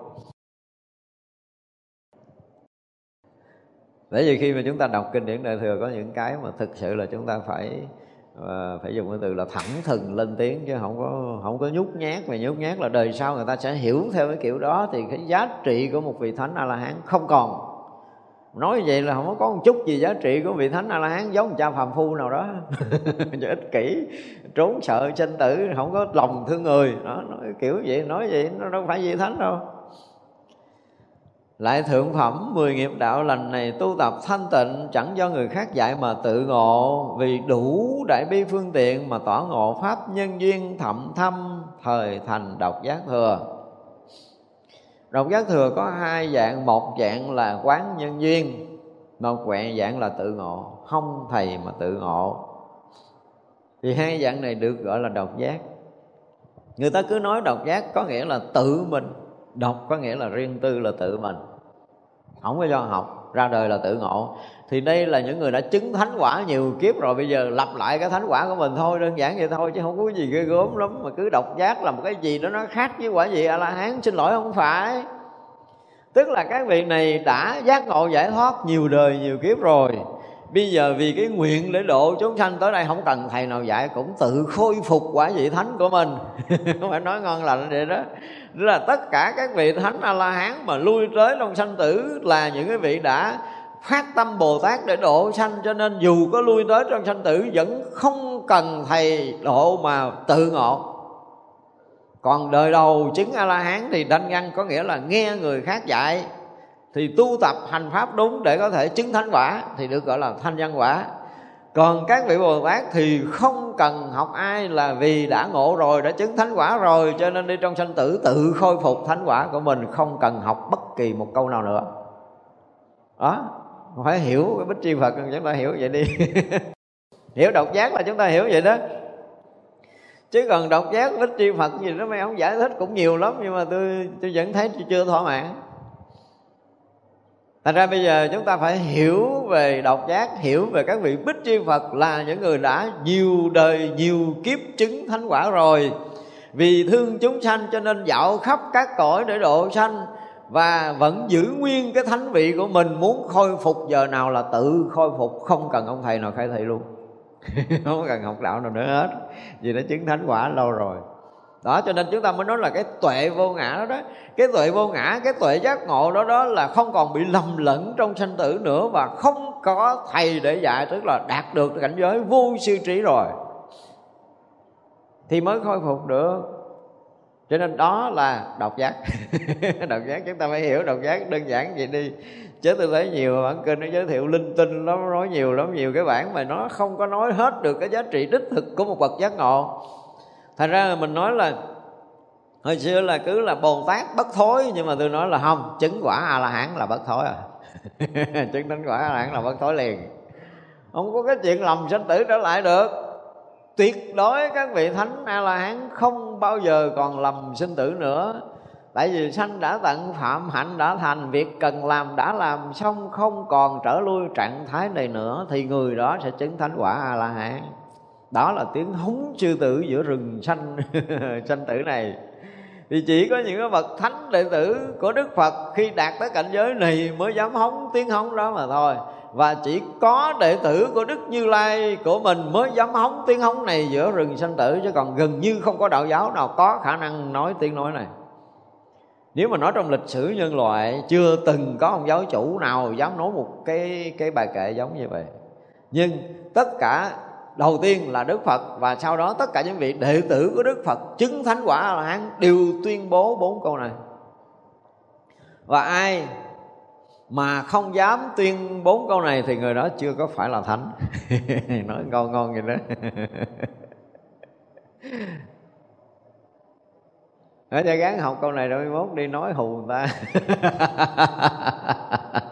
Bởi vì khi mà chúng ta đọc kinh điển đại thừa có những cái mà thực sự là chúng ta phải à, phải dùng cái từ là thẳng thừng lên tiếng chứ không có không có nhút nhát. Và nhút nhát là đời sau người ta sẽ hiểu theo cái kiểu đó thì cái giá trị của một vị thánh a la hán không còn. Nói vậy là không có một chút gì giá trị của vị thánh a la hán giống một cha phàm phu nào đó. [LAUGHS] Ích kỷ trốn sợ sinh tử không có lòng thương người. Đó nói kiểu vậy nói vậy nó đâu phải vị thánh đâu lại thượng phẩm mười nghiệp đạo lành này tu tập thanh tịnh, chẳng do người khác dạy mà tự ngộ. Vì đủ đại bi phương tiện mà tỏ ngộ pháp nhân duyên thậm thâm, thời thành độc giác thừa. Độc giác thừa có hai dạng, một dạng là quán nhân duyên, một quẹ dạng là tự ngộ. Không thầy mà tự ngộ. Thì hai dạng này được gọi là độc giác. Người ta cứ nói độc giác có nghĩa là tự mình, độc có nghĩa là riêng tư là tự mình không có do học, ra đời là tự ngộ. Thì đây là những người đã chứng thánh quả nhiều kiếp rồi, bây giờ lặp lại cái thánh quả của mình thôi, đơn giản vậy thôi, chứ không có gì ghê gớm lắm. Mà cứ độc giác là một cái gì đó nó khác với quả gì a la hán xin lỗi không phải. Tức là các vị này đã giác ngộ giải thoát nhiều đời, nhiều kiếp rồi bây giờ vì cái nguyện để độ chúng sanh tới đây không cần thầy nào dạy, cũng tự khôi phục quả vị thánh của mình. [LAUGHS] Không phải nói ngon lành vậy đó. Đó là tất cả các vị thánh a la hán mà lui tới trong sanh tử là những cái vị đã phát tâm bồ tát để độ sanh, cho nên dù có lui tới trong sanh tử vẫn không cần thầy độ mà tự ngộ. Còn đời đầu chứng a la hán thì đanh ngăn có nghĩa là nghe người khác dạy thì tu tập hành pháp đúng để có thể chứng thánh quả thì được gọi là thanh văn quả. Còn các vị bồ tát thì không cần học ai là vì đã ngộ rồi, đã chứng thánh quả rồi, cho nên đi trong sanh tử tự khôi phục thánh quả của mình, không cần học bất kỳ một câu nào nữa. Đó, phải hiểu cái bích tri phật, chúng ta hiểu vậy đi. [LAUGHS] Hiểu độc giác là chúng ta hiểu vậy đó. Chứ còn độc giác bích tri phật gì đó mấy ông giải thích cũng nhiều lắm, nhưng mà tôi tôi vẫn thấy chưa thỏa mãn Thành ra bây giờ chúng ta phải hiểu về độc giác, Hiểu về các vị bích chi Phật Là những người đã nhiều đời, nhiều kiếp chứng thánh quả rồi. Vì thương chúng sanh cho nên dạo khắp các cõi để độ sanh Và vẫn giữ nguyên cái thánh vị của mình, Muốn khôi phục giờ nào là tự khôi phục. Không cần ông thầy nào khai thị luôn. [LAUGHS] Không cần học đạo nào nữa hết. Vì đã chứng thánh quả lâu rồi đó, cho nên chúng ta mới nói là cái tuệ vô ngã đó đó. Cái tuệ vô ngã, cái tuệ giác ngộ đó đó là không còn bị lầm lẫn trong sanh tử nữa và không có thầy để dạy, tức là đạt được cảnh giới vô siêu trí rồi. Thì mới khôi phục được. Cho nên đó là độc giác. [LAUGHS] Độc giác, chúng ta phải hiểu độc giác đơn giản vậy đi. Chứ tôi thấy nhiều bản kinh nó giới thiệu linh tinh lắm, nói nhiều lắm, nhiều cái bản mà nó không có nói hết được cái giá trị đích thực của một bậc giác ngộ thật ra mình nói là, hồi xưa là cứ là bồ tát bất thối, nhưng mà tôi nói là không, chứng quả a la hán là bất thối à. [LAUGHS] Chứng thánh quả a la hán là bất thối liền. Không có cái chuyện lòng sinh tử trở lại được. Tuyệt đối các vị thánh a la hán không bao giờ còn lầm sinh tử nữa. Tại vì sanh đã tận, phạm hạnh đã thành, việc cần làm đã làm, xong không còn trở lui trạng thái này nữa, thì người đó sẽ chứng thánh quả a la hán đó là tiếng húng sư tử giữa rừng xanh [LAUGHS] xanh tử này. Thì chỉ có những cái bậc thánh đệ tử của đức phật khi đạt tới cảnh giới này mới dám hóng tiếng hóng đó mà thôi. Và chỉ có đệ tử của đức như lai của mình mới dám hóng tiếng hóng này giữa rừng sanh tử, chứ còn gần như không có đạo giáo nào có khả năng nói tiếng nói này. Nếu mà nói trong lịch sử nhân loại, chưa từng có ông giáo chủ nào dám nói một cái cái bài kệ giống như vậy. Nhưng tất cả đầu tiên là Đức Phật, và sau đó tất cả những vị đệ tử của Đức Phật chứng thánh quả A La Hán đều tuyên bố bốn câu này. Và ai mà không dám tuyên bốn câu này thì người đó chưa có phải là thánh. [LAUGHS] Nói ngon ngon vậy đó. Nói cho gắng học câu này rồi mốt đi nói hù người ta. [LAUGHS]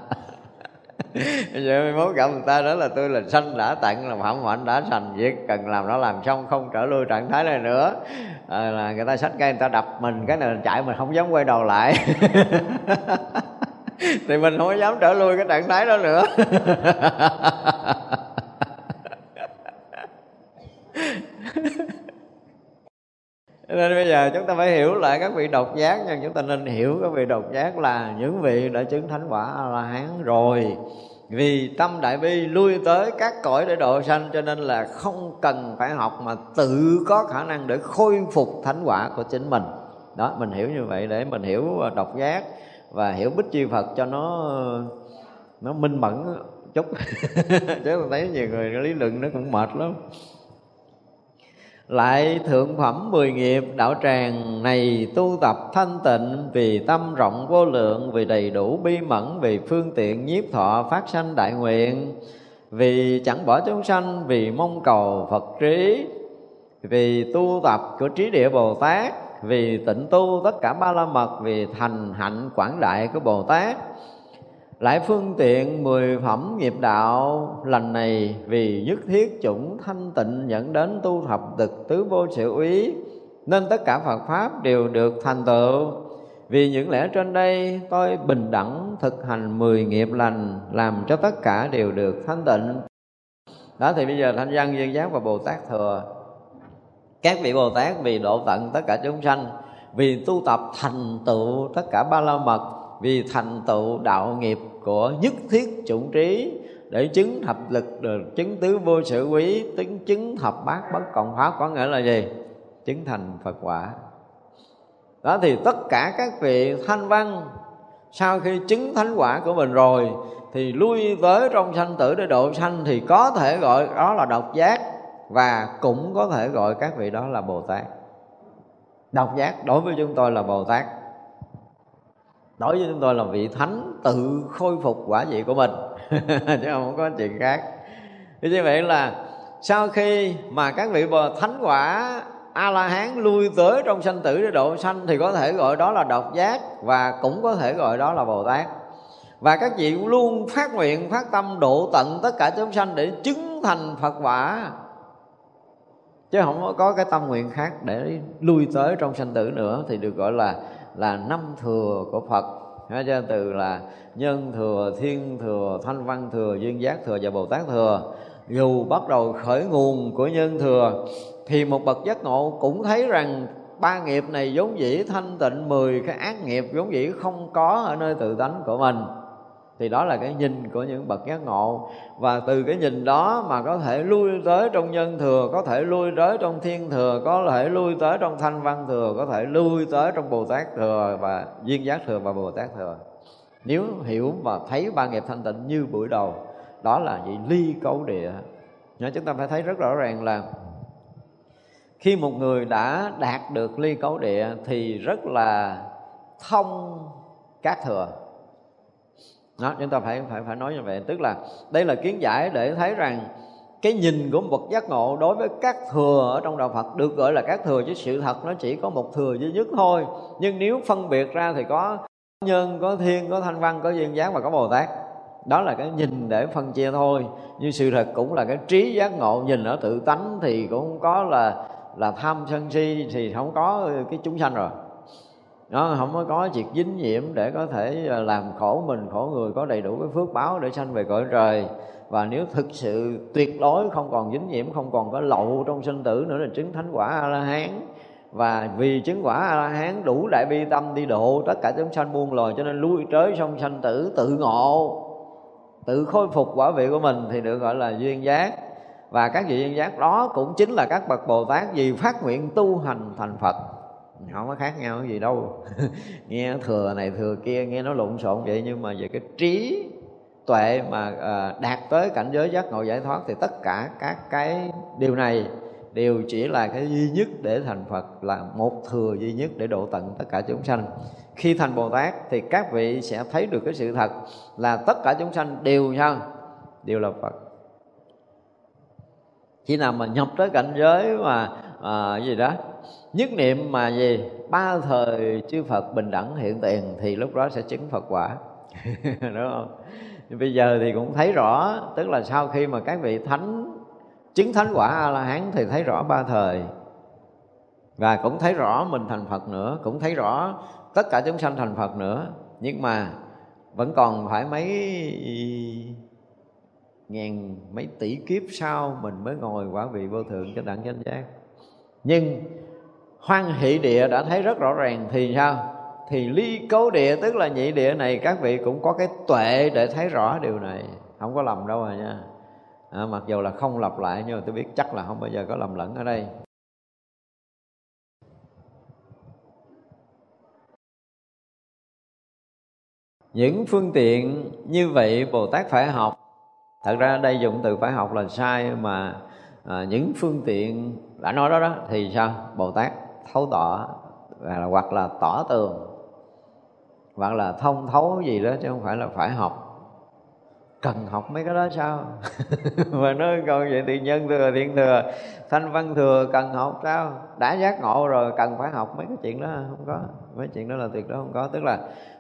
giờ mới mốt gặp người ta đó là tôi là sanh đã tặng là phạm hạnh đã thành việc cần làm nó làm xong không trở lui trạng thái này nữa. À, là người ta sách cây người ta đập mình cái này chạy mình không dám quay đầu lại. [LAUGHS] Thì mình không dám trở lui cái trạng thái đó nữa. [LAUGHS] nên bây giờ chúng ta phải hiểu lại các vị độc giác nha. Chúng ta nên hiểu các vị độc giác là những vị đã chứng thánh quả a la hán rồi. Vì tâm đại bi lui tới các cõi để độ sanh, cho nên là không cần phải học mà tự có khả năng để khôi phục thánh quả của chính mình. Đó, mình hiểu như vậy để mình hiểu à, độc giác và hiểu bích chi phật cho nó nó minh mẫn chút. [LAUGHS] Chứ thấy nhiều người lý luận nó cũng mệt lắm lại thượng phẩm mười nghiệp đạo tràng này tu tập thanh tịnh Vì tâm rộng vô lượng, Vì đầy đủ bi mẫn, Vì phương tiện nhiếp thọ phát sanh đại nguyện. Vì chẳng bỏ chúng sanh, Vì mong cầu Phật trí. Vì tu tập của trí địa Bồ Tát, Vì tịnh tu tất cả ba la mật, Vì thành hạnh quảng đại của Bồ Tát lại phương tiện mười phẩm nghiệp đạo, lành này vì nhất thiết chủng thanh tịnh dẫn đến tu thập thực tứ vô sự úy, nên tất cả Phật pháp đều được thành tựu. Vì những lẽ trên đây, tôi bình đẳng thực hành mười nghiệp lành, làm cho tất cả đều được thanh tịnh. Đó, thì bây giờ thanh văn duyên giác và bồ tát thừa. Các vị bồ tát vì độ tận tất cả chúng sanh, vì tu tập thành tựu tất cả ba la mật, vì thành tựu đạo nghiệp của nhất thiết chủng trí để chứng thập lực được chứng tứ vô sự quý, tính chứng thập bát bất cộng pháp có nghĩa là gì? Chứng thành phật quả. Đó thì tất cả các vị thanh văn, sau khi chứng thánh quả của mình rồi, thì lui tới trong sanh tử để độ sanh, thì có thể gọi đó là độc giác, và cũng có thể gọi các vị đó là bồ tát. Độc giác đối với chúng tôi là bồ tát đối với chúng tôi là vị thánh tự khôi phục quả vị của mình. [LAUGHS] Chứ không có chuyện khác. Thì như vậy là sau khi mà các vị bờ thánh quả a la hán lui tới trong sanh tử để độ sanh, thì có thể gọi đó là độc giác và cũng có thể gọi đó là bồ tát. Và các vị luôn phát nguyện, phát tâm độ tận tất cả chúng sanh để chứng thành phật quả. Chứ không có cái tâm nguyện khác để lui tới trong sanh tử nữa, thì được gọi là là năm thừa của Phật. Nói cho từ là nhân thừa, thiên thừa, thanh văn thừa, duyên giác thừa và Bồ Tát thừa. Dù bắt đầu khởi nguồn của nhân thừa Thì một bậc giác ngộ cũng thấy rằng ba nghiệp này vốn dĩ thanh tịnh mười cái ác nghiệp vốn dĩ không có ở nơi tự tánh của mình thì đó là cái nhìn của những bậc giác ngộ. Và từ cái nhìn đó mà có thể lui tới trong nhân thừa, có thể lui tới trong thiên thừa, có thể lui tới trong thanh văn thừa, có thể lui tới trong bồ tát thừa và duyên giác thừa và bồ tát thừa. Nếu hiểu và thấy ba nghiệp thanh tịnh như buổi đầu, đó là gì ly cấu địa. Nhớ chúng ta phải thấy rất rõ ràng là khi một người đã đạt được ly cấu địa thì rất là thông các thừa đó, chúng ta phải phải phải nói như vậy. Tức là đây là kiến giải để thấy rằng cái nhìn của một bậc giác ngộ đối với các thừa ở trong đạo Phật được gọi là các thừa chứ sự thật nó chỉ có một thừa duy nhất thôi. Nhưng nếu phân biệt ra thì có nhân, có thiên, có thanh văn, có duyên giác và có bồ tát. Đó là cái nhìn để phân chia thôi. Nhưng sự thật cũng là cái trí giác ngộ nhìn ở tự tánh thì cũng không có là là tham sân si thì không có cái chúng sanh rồi nó không có có việc dính nhiễm để có thể à, làm khổ mình, khổ người, có đầy đủ cái phước báo để sanh về cõi trời. Và nếu thực sự tuyệt đối không còn dính nhiễm, không còn có lậu trong sinh tử nữa là chứng thánh quả a la hán và vì chứng quả a la hán đủ đại bi tâm đi độ tất cả chúng sanh muôn loài cho nên lui tới sông sanh tử tự ngộ, tự khôi phục quả vị của mình thì được gọi là duyên giác. Và các vị duyên giác đó cũng chính là các bậc bồ tát vì phát nguyện tu hành thành phật không có khác nhau gì đâu. [LAUGHS] Nghe thừa này thừa kia nghe nó lộn xộn vậy nhưng mà về cái trí tuệ mà à, đạt tới cảnh giới giác ngộ giải thoát thì tất cả các cái điều này đều chỉ là cái duy nhất để thành phật là một thừa duy nhất để độ tận tất cả chúng sanh. Khi thành bồ tát thì các vị sẽ thấy được cái sự thật là tất cả chúng sanh đều sao? Đều là phật. Chỉ nào mà nhập tới cảnh giới mà à, gì đó nhất niệm mà gì? Ba thời chư Phật bình đẳng hiện tiền thì lúc đó sẽ chứng Phật quả. [LAUGHS] Đúng không? Bây giờ thì cũng thấy rõ, tức là sau khi mà các vị thánh, chứng thánh quả a la hán thì thấy rõ ba thời. Và cũng thấy rõ mình thành phật nữa, cũng thấy rõ tất cả chúng sanh thành phật nữa. Nhưng mà vẫn còn phải mấy ngàn, mấy tỷ kiếp sau mình mới ngồi quả vị vô thượng cho đẳng chánh giác. Nhưng hoan hỷ địa đã thấy rất rõ ràng thì sao? Thì ly cấu địa tức là nhị địa này các vị cũng có cái tuệ để thấy rõ điều này. Không có lầm đâu rồi nha. À, mặc dù là không lặp lại nhưng mà tôi biết chắc là không bao giờ có lầm lẫn ở đây. Những phương tiện như vậy bồ tát phải học. Thật ra đây dùng từ phải học là sai mà à, những phương tiện đã nói đó đó thì sao bồ tát? Thấu tỏ à, hoặc là tỏ tường, hoặc là thông thấu gì đó chứ không phải là phải học. Cần học mấy cái đó sao? [LAUGHS] Mà nói còn vậy thì nhân thừa, thiện thừa thanh văn thừa, cần học sao? Đã giác ngộ rồi, cần phải học mấy cái chuyện đó, không có. Mấy chuyện đó là tuyệt đối không có. Tức là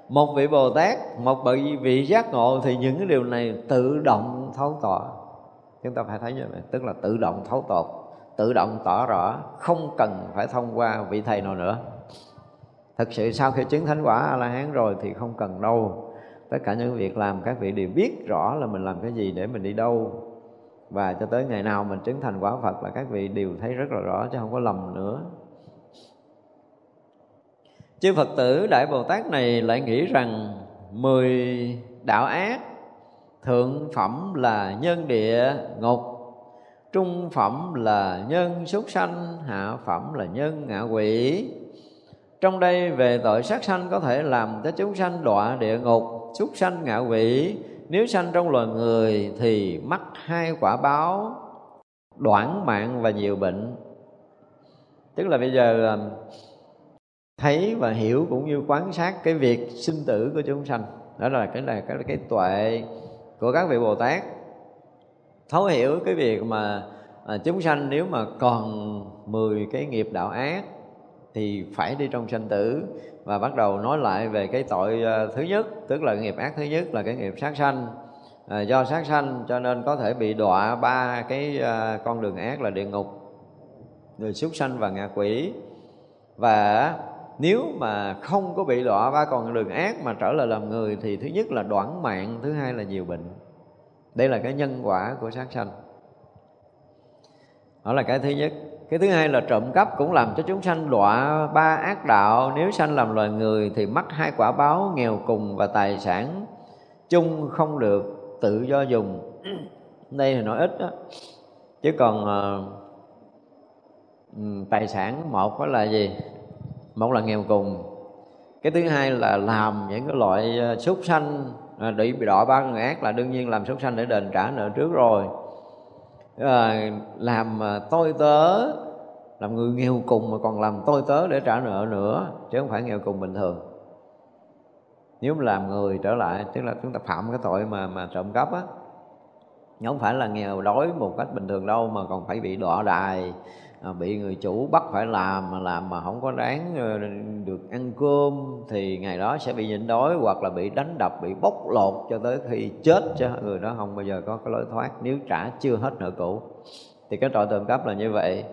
một vị bồ tát, một vị vị giác ngộ thì những cái điều này tự động thấu tỏ chúng ta phải thấy như vậy, tức là tự động thấu tột tự động tỏ rõ, không cần phải thông qua vị thầy nào nữa. Thực sự sau khi chứng thánh quả a la hán rồi thì không cần đâu. Tất cả những việc làm các vị đều biết rõ là mình làm cái gì để mình đi đâu. Và cho tới ngày nào mình chứng thành quả Phật là các vị đều thấy rất là rõ chứ không có lầm nữa. Chư Phật tử Đại Bồ Tát này lại nghĩ rằng mười đạo ác thượng phẩm là nhân địa, ngục trung phẩm là nhân súc sanh, hạ phẩm là nhân ngạ quỷ. Trong đây về tội sát sanh có thể làm cho chúng sanh đọa địa ngục, súc sanh ngạ quỷ. Nếu sanh trong loài người thì mắc hai quả báo đoạn mạng và nhiều bệnh. Tức là bây giờ à, thấy và hiểu cũng như quan sát cái việc sinh tử của chúng sanh. Đó là cái là cái cái tuệ của các vị bồ tát thấu hiểu cái việc mà à, chúng sanh nếu mà còn 10 cái nghiệp đạo ác thì phải đi trong sanh tử. Và bắt đầu nói lại về cái tội uh, thứ nhất tức là nghiệp ác thứ nhất là cái nghiệp sát sanh. À, do sát sanh cho nên có thể bị đọa ba cái uh, con đường ác là địa ngục người súc sanh và ngạ quỷ. Và nếu mà không có bị đọa ba con đường ác mà trở lại làm người thì thứ nhất là đoạn mạng thứ hai là nhiều bệnh đây là cái nhân quả của sát sanh. Đó là cái thứ nhất. Cái thứ hai là trộm cắp cũng làm cho chúng sanh đọa ba ác đạo. Nếu sanh làm loài người thì mắc hai quả báo nghèo cùng và tài sản chung không được tự do dùng. Đây thì nói ít đó. Chứ còn uh, tài sản một đó là gì? Một là nghèo cùng. Cái thứ hai là làm những cái loại ờ, súc sanh à, bị đọa ba người ác là đương nhiên làm súc sanh để đền trả nợ trước rồi. À, làm à, tôi tớ làm người nghèo cùng mà còn làm tôi tớ để trả nợ nữa chứ không phải nghèo cùng bình thường. Nếu mà làm người trở lại tức là chúng ta phạm cái tội mà mà trộm cắp á không phải là nghèo đói một cách bình thường đâu mà còn phải bị đọa đài à, bị người chủ bắt phải làm mà làm mà không có đáng ờ, được ăn cơm thì ngày đó sẽ bị nhịn đói hoặc là bị đánh đập bị bóc lột cho tới khi chết chứ người đó không bao giờ có cái lối thoát nếu trả chưa hết nợ cũ. Thì cái tội trộm cắp là như vậy.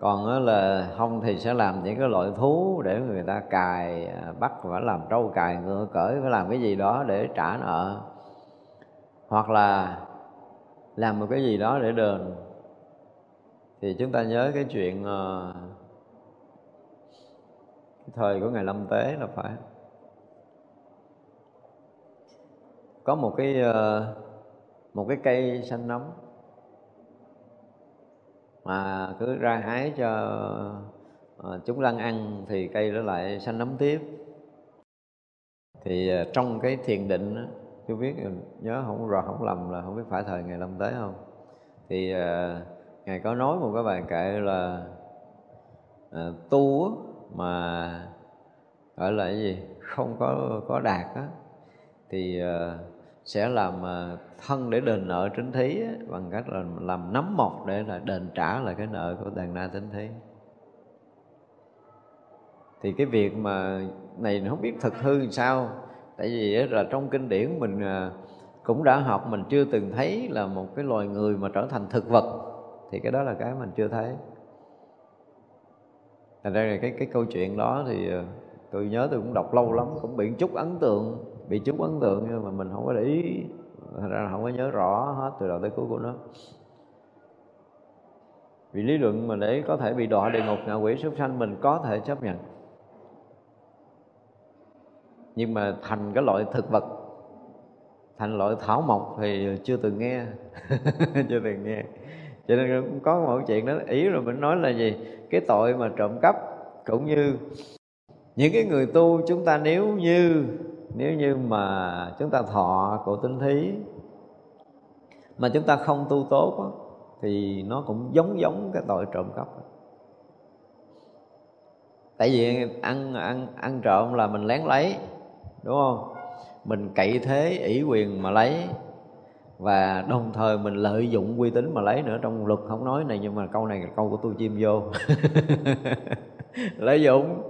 Còn là không thì sẽ làm những cái loại thú để người ta cài ờ, bắt phải làm trâu cài ngựa cởi phải làm cái gì đó để trả nợ. Hoặc là làm một cái gì đó để đền thì chúng ta nhớ cái chuyện uh, cái thời của ngày lâm tế là phải. Có một cái uh, một cái cây xanh nấm mà cứ ra hái cho uh, chúng lăng ăn thì cây đó lại xanh nấm tiếp. Thì uh, trong cái thiền định đó, chú biết nhớ không rõ không lầm là không biết phải thời ngày lâm tế không? Thì uh, ngài có nói một cái bài kệ là à, tu mà gọi là cái gì? Không có có đạt á thì à, sẽ làm à, thân để đền nợ chính thí á, bằng cách là làm nắm mọc để là đền trả lại cái nợ của đàn na trinh thí. Thì cái việc mà này không biết thực hư làm sao tại vì là trong kinh điển mình cũng đã học mình chưa từng thấy là một cái loài người mà trở thành thực vật thì cái đó là cái mình chưa thấy. Thành ra là cái cái câu chuyện đó thì ờ, tôi nhớ tôi cũng đọc lâu lắm, cũng bị chút ấn tượng, bị chút ấn tượng nhưng mà mình không có để ý. Thành ra là không có nhớ rõ hết từ đầu tới cuối của nó. Vì lý luận mà để có thể bị đọa địa ngục, ngạ quỷ súc sanh mình có thể chấp nhận. Nhưng mà thành cái loại thực vật, thành loại thảo mộc thì chưa từng nghe. [LAUGHS] Chưa từng nghe cho nên cũng có một chuyện đó ý rồi mình nói là gì? Cái tội mà trộm cắp cũng như những cái người tu chúng ta nếu như nếu như mà chúng ta thọ cổ tinh thí mà chúng ta không tu tốt đó, thì nó cũng giống giống cái tội trộm cắp. Tại vì ăn ăn ăn trộm là mình lén lấy đúng không? Mình cậy thế ỷ quyền mà lấy và đồng thời mình lợi dụng uy tín mà lấy nữa, trong luật không nói này, nhưng mà câu này là câu của tôi chim vô. [LAUGHS] Lợi dụng.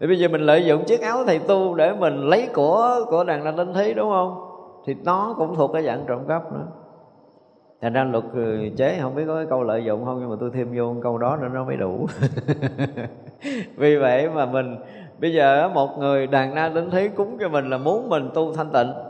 Thì bây giờ mình lợi dụng chiếc áo thầy tu để mình lấy của của đàn na Linh thí, đúng không? Thì nó cũng thuộc cái dạng trộm cắp nữa. Thành ra luật ừ, chế, không biết có cái câu lợi dụng không, nhưng mà tôi thêm vô câu đó nữa, nó mới đủ. [LAUGHS] Vì vậy mà mình, bây giờ một người đàn na Linh thí cúng cho mình là muốn mình tu thanh tịnh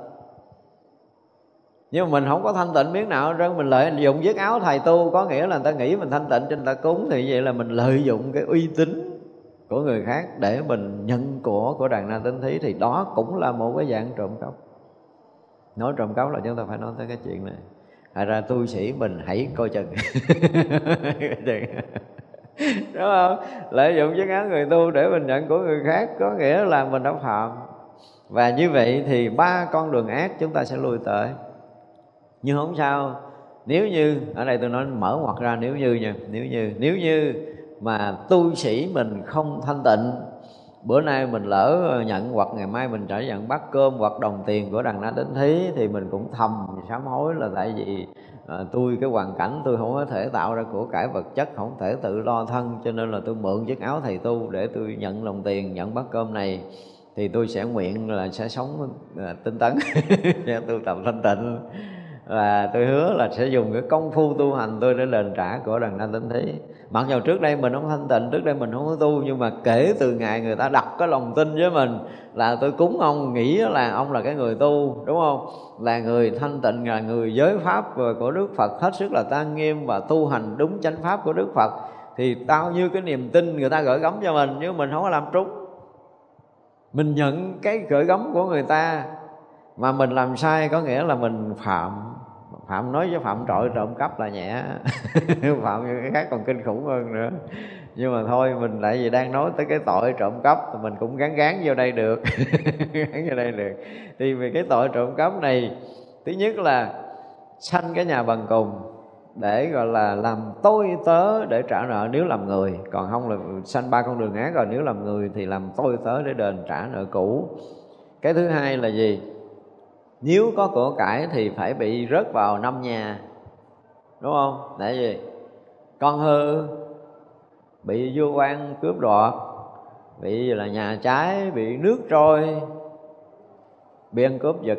nhưng mà mình không có thanh tịnh miếng nào ra mình lợi dụng chiếc áo thầy tu, có nghĩa là người ta nghĩ mình thanh tịnh cho người ta cúng thì vậy là mình lợi dụng cái uy tín của người khác để mình nhận của của đàn na tinh thí. Thì đó cũng là một cái dạng trộm cắp. Nói trộm cắp là chúng ta phải nói tới cái chuyện này. Thật ra tu sĩ mình hãy coi chừng. [LAUGHS] Đúng không? Lợi dụng chiếc áo người tu để mình nhận của người khác, có nghĩa là mình đã phạm. Và như vậy thì ba con đường ác chúng ta sẽ lui tới nhưng không sao. Nếu như ở đây tôi nói mở ngoặt ra nếu như nha nếu như nếu như mà tu sĩ mình không thanh tịnh bữa nay mình lỡ nhận hoặc ngày mai mình trở nhận bát cơm hoặc đồng tiền của đằng na đến thí thì mình cũng thầm sám hối là tại vì à, tôi cái hoàn cảnh tôi không có thể tạo ra của cải vật chất không thể tự lo thân cho nên là tôi mượn chiếc áo thầy tu để tôi nhận đồng tiền nhận bát cơm này thì tôi sẽ nguyện là sẽ sống à, tinh tấn [LAUGHS] sẽ tu tập thanh tịnh và tôi hứa là sẽ dùng cái công phu tu hành tôi để đền trả của đằng Nam Tịnh thí. Mặc dù trước đây mình không thanh tịnh, trước đây mình không có tu, nhưng mà kể từ ngày người ta đặt cái lòng tin với mình là tôi cúng ông, nghĩ là ông là cái người tu, đúng không? Là người thanh tịnh, là người giới pháp của đức phật, hết sức là tan nghiêm và tu hành đúng chánh pháp của đức phật. Thì bao nhiêu cái niềm tin người ta gửi gắm cho mình nhưng mình không có làm trúng. Mình nhận cái gửi gắm của người ta, mà mình làm sai có nghĩa là mình phạm phạm nói với phạm trội trộm cắp là nhẹ. [LAUGHS] Phạm như cái khác còn kinh khủng hơn nữa. Nhưng mà thôi, mình lại vì đang nói tới cái tội trộm cắp, thì mình cũng gắn gán vô đây được. [LAUGHS] Gắn vô đây được. Thì vì cái tội trộm cắp này, thứ nhất là sanh cái nhà bằng cùng để, gọi là, làm tôi tớ để trả nợ. Nếu làm người, còn không là sanh ba con đường ác rồi nếu làm người thì làm tôi tớ để đền trả nợ cũ. Cái thứ hai là gì? Nếu có của cải thì phải bị rớt vào năm nhà. Đúng không? Để gì? Con hư bị vua quan cướp đoạt bị là nhà trái bị nước trôi bị ăn cướp giật.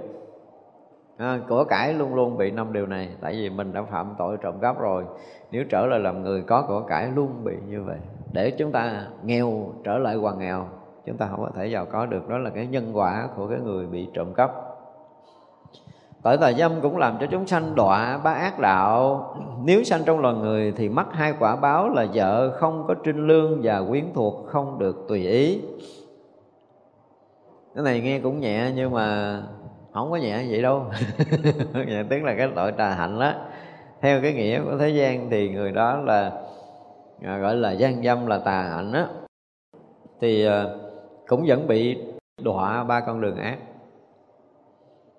À, của cải luôn luôn bị năm điều này tại vì mình đã phạm tội trộm cắp rồi. Nếu trở lại làm người có của cải luôn bị như vậy. Để chúng ta nghèo trở lại hoàn nghèo chúng ta không có thể giàu có được. Đó là cái nhân quả của cái người bị trộm cắp. Tội tà dâm cũng làm cho chúng sanh đọa ba ác đạo. Nếu sanh trong loài người thì mắc hai quả báo là vợ không có trinh lương và quyến thuộc không được tùy ý. Cái này nghe cũng nhẹ nhưng mà không có nhẹ vậy đâu. [LAUGHS] Nhẹ tức là cái tội tà hạnh đó. Theo cái nghĩa của thế gian thì người đó là à, gọi là gian dâm là tà hạnh á. Thì à, cũng vẫn bị đọa ba con đường ác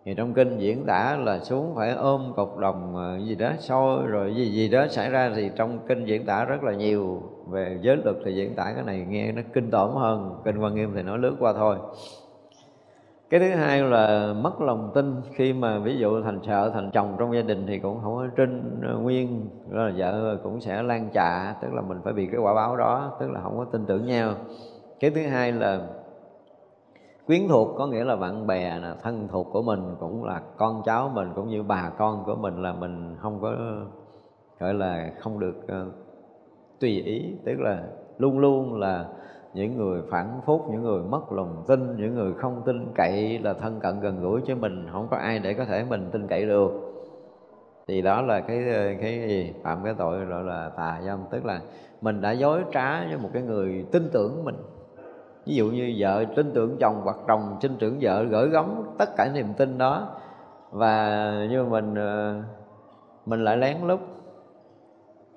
thì trong kinh diễn tả là xuống phải ôm cột đồng ờ, gì đó, soi rồi gì gì đó xảy ra thì trong kinh diễn tả rất là nhiều. Về giới luật thì diễn tả cái này nghe nó kinh tởm hơn. Kinh quan nghiêm thì nói lướt qua thôi. Cái thứ hai là mất lòng tin. Khi mà ví dụ thành sợ, thành chồng trong gia đình thì cũng không có trinh ờ, nguyên. Rồi vợ cũng sẽ lan trạ tức là mình phải bị cái quả báo đó, tức là không có tin tưởng nhau. Cái thứ hai là quyến thuộc có nghĩa là bạn bè là thân thuộc của mình cũng là con cháu mình cũng như bà con của mình là mình không có gọi là không được uh, tùy ý. Tức là luôn luôn là những người phản phúc những người mất lòng tin những người không tin cậy là thân cận gần gũi với mình không có ai để có thể mình tin cậy được. Thì đó là cái ờ, cái gì? Phạm cái tội gọi là tà dâm. Tức là mình đã dối trá với một cái người tin tưởng mình ví dụ như vợ tin tưởng chồng hoặc chồng tin tưởng vợ gửi gắm tất cả niềm tin đó. Và như mình ờ, mình lại lén lút.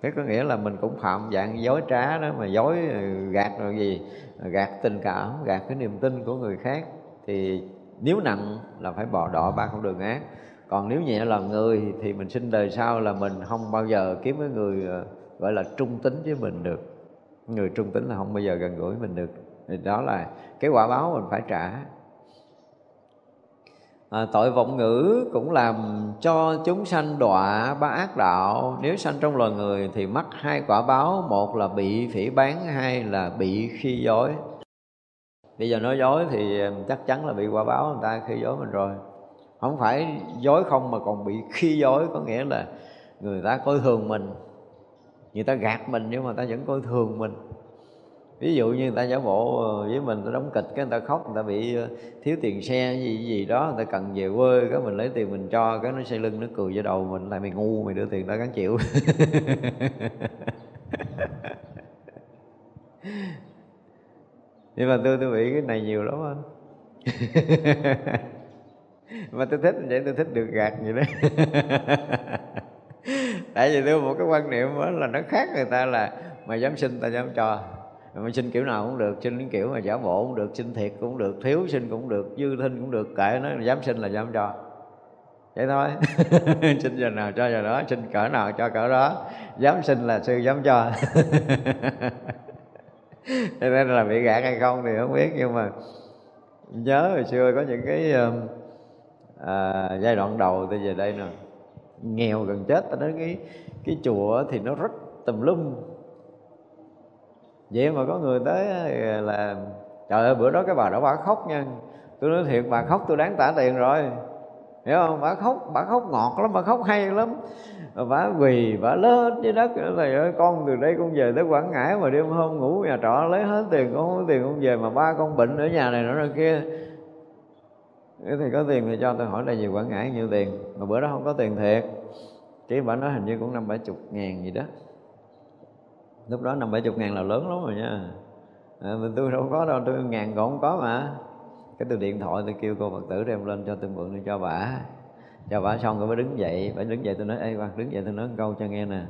Thế có nghĩa là mình cũng phạm dạng dối trá đó, mà dối ờ, gạt rồi gì, gạt tình cảm, gạt cái niềm tin của người khác. Thì nếu nặng là phải bỏ đỏ ba con đường ác. Còn nếu nhẹ là người thì mình sinh đời sau là mình không bao giờ kiếm cái người ờ, gọi là trung tính với mình được. Người trung tính là không bao giờ gần gũi mình được thì đó là cái quả báo mình phải trả. À, tội vọng ngữ cũng làm cho chúng sanh đọa ba ác đạo. Nếu sanh trong loài người thì mắc hai quả báo một là bị phỉ bán hai là bị khi dối. Bây giờ nói dối thì chắc chắn là bị quả báo người ta khi dối mình rồi. Không phải dối không mà còn bị khi dối có nghĩa là người ta coi thường mình. Người ta gạt mình nhưng mà ta vẫn coi thường mình ví dụ như người ta giả bộ ờ, với mình ta đóng kịch cái người ta khóc, người ta bị ờ, thiếu tiền xe gì gì đó, người ta cần về quê, cái mình lấy tiền mình cho, cái nó xây lưng, nó cười vào đầu mình lại mày ngu, mày đưa tiền tao gắn chịu. [LAUGHS] Nhưng mà tôi tôi bị cái này nhiều lắm á [LAUGHS] mà tôi thích vậy tôi thích được gạt vậy đó. [LAUGHS] Tại vì tôi một cái quan niệm đó là nó khác người ta là mày dám xin, tao dám cho mà xin kiểu nào cũng được xin những kiểu mà giả bộ cũng được xin thiệt cũng được thiếu xin cũng được dư thinh cũng được kệ nó dám xin là dám cho. Vậy thôi. [LAUGHS] Xin giờ nào cho giờ đó xin cỡ nào cho cỡ đó. Dám xin là sư dám cho. [LAUGHS] Cho nên là bị gạt hay không thì không biết nhưng mà nhớ hồi xưa có những cái à, giai đoạn đầu tôi về đây nè nghèo gần chết ta nói cái cái chùa thì nó rất tùm lum vậy mà có người tới ờ, là, trời ơi, bữa đó cái bà đó bà khóc nha. Tôi nói, thiệt, bà khóc tôi đáng trả tiền rồi. Hiểu không? Bà khóc bà khóc ngọt lắm, bà khóc hay lắm. Ờ, bà quỳ, bà lên dưới đất. Thầy ơi, con từ đây con về tới quảng ngãi mà đêm hôm ngủ nhà trọ lấy hết tiền con không có tiền con về mà ba con bệnh ở nhà này nữa rồi kia. Thì có tiền thì cho tôi hỏi là về quảng ngãi nhiêu tiền? Mà bữa đó không có tiền thiệt. Chỉ bà nói hình như cũng năm bảy chục ngàn gì đó lúc đó năm bảy chục ngàn là lớn lắm rồi nha. À, tôi đâu có đâu tôi ngàn còn không có mà. Cái tôi điện thoại tôi kêu cô phật tử đem lên cho tôi mượn đi cho bà. Cho bà xong rồi mới đứng dậy. Bà đứng dậy tôi nói ê quan đứng dậy tôi nói câu cho nghe nè.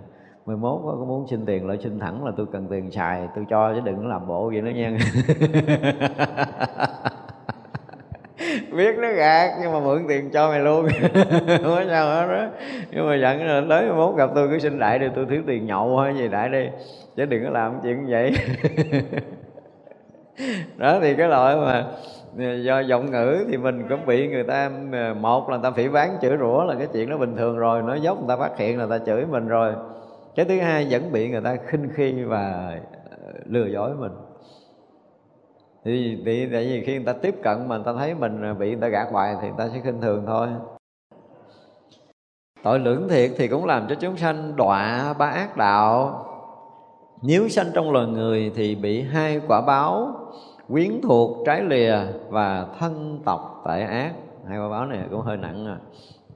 Mười mốt có muốn xin tiền lại xin thẳng là tôi cần tiền xài tôi cho chứ đừng làm bộ vậy nữa nha. [LAUGHS] biết nó gạt, nhưng mà mượn tiền cho mày luôn. [LAUGHS] Không có sao hết đó nhưng mà dặn là tới mốt gặp tôi, cứ xin đại đi, tôi thiếu tiền nhậu hay gì đại đi. Chứ đừng có làm chuyện như vậy. [LAUGHS] Đó thì cái loại mà à, do giọng ngữ thì mình cũng bị người ta à, một là người ta phỉ bán chửi rủa là cái chuyện nó bình thường rồi. Nói dốc người ta phát hiện là người ta chửi mình rồi. Cái thứ hai vẫn bị người ta khinh khi và à, lừa dối mình thì thì tại vì khi người ta tiếp cận mà người ta thấy mình bị người ta gạt hoài thì người ta sẽ khinh thường thôi. Tội lưỡng thiệt thì cũng làm cho chúng sanh đọa ba ác đạo. Nếu sanh trong loài người thì bị hai quả báo quyến thuộc trái lìa và thân tộc tệ ác. Hai quả báo này cũng hơi nặng à.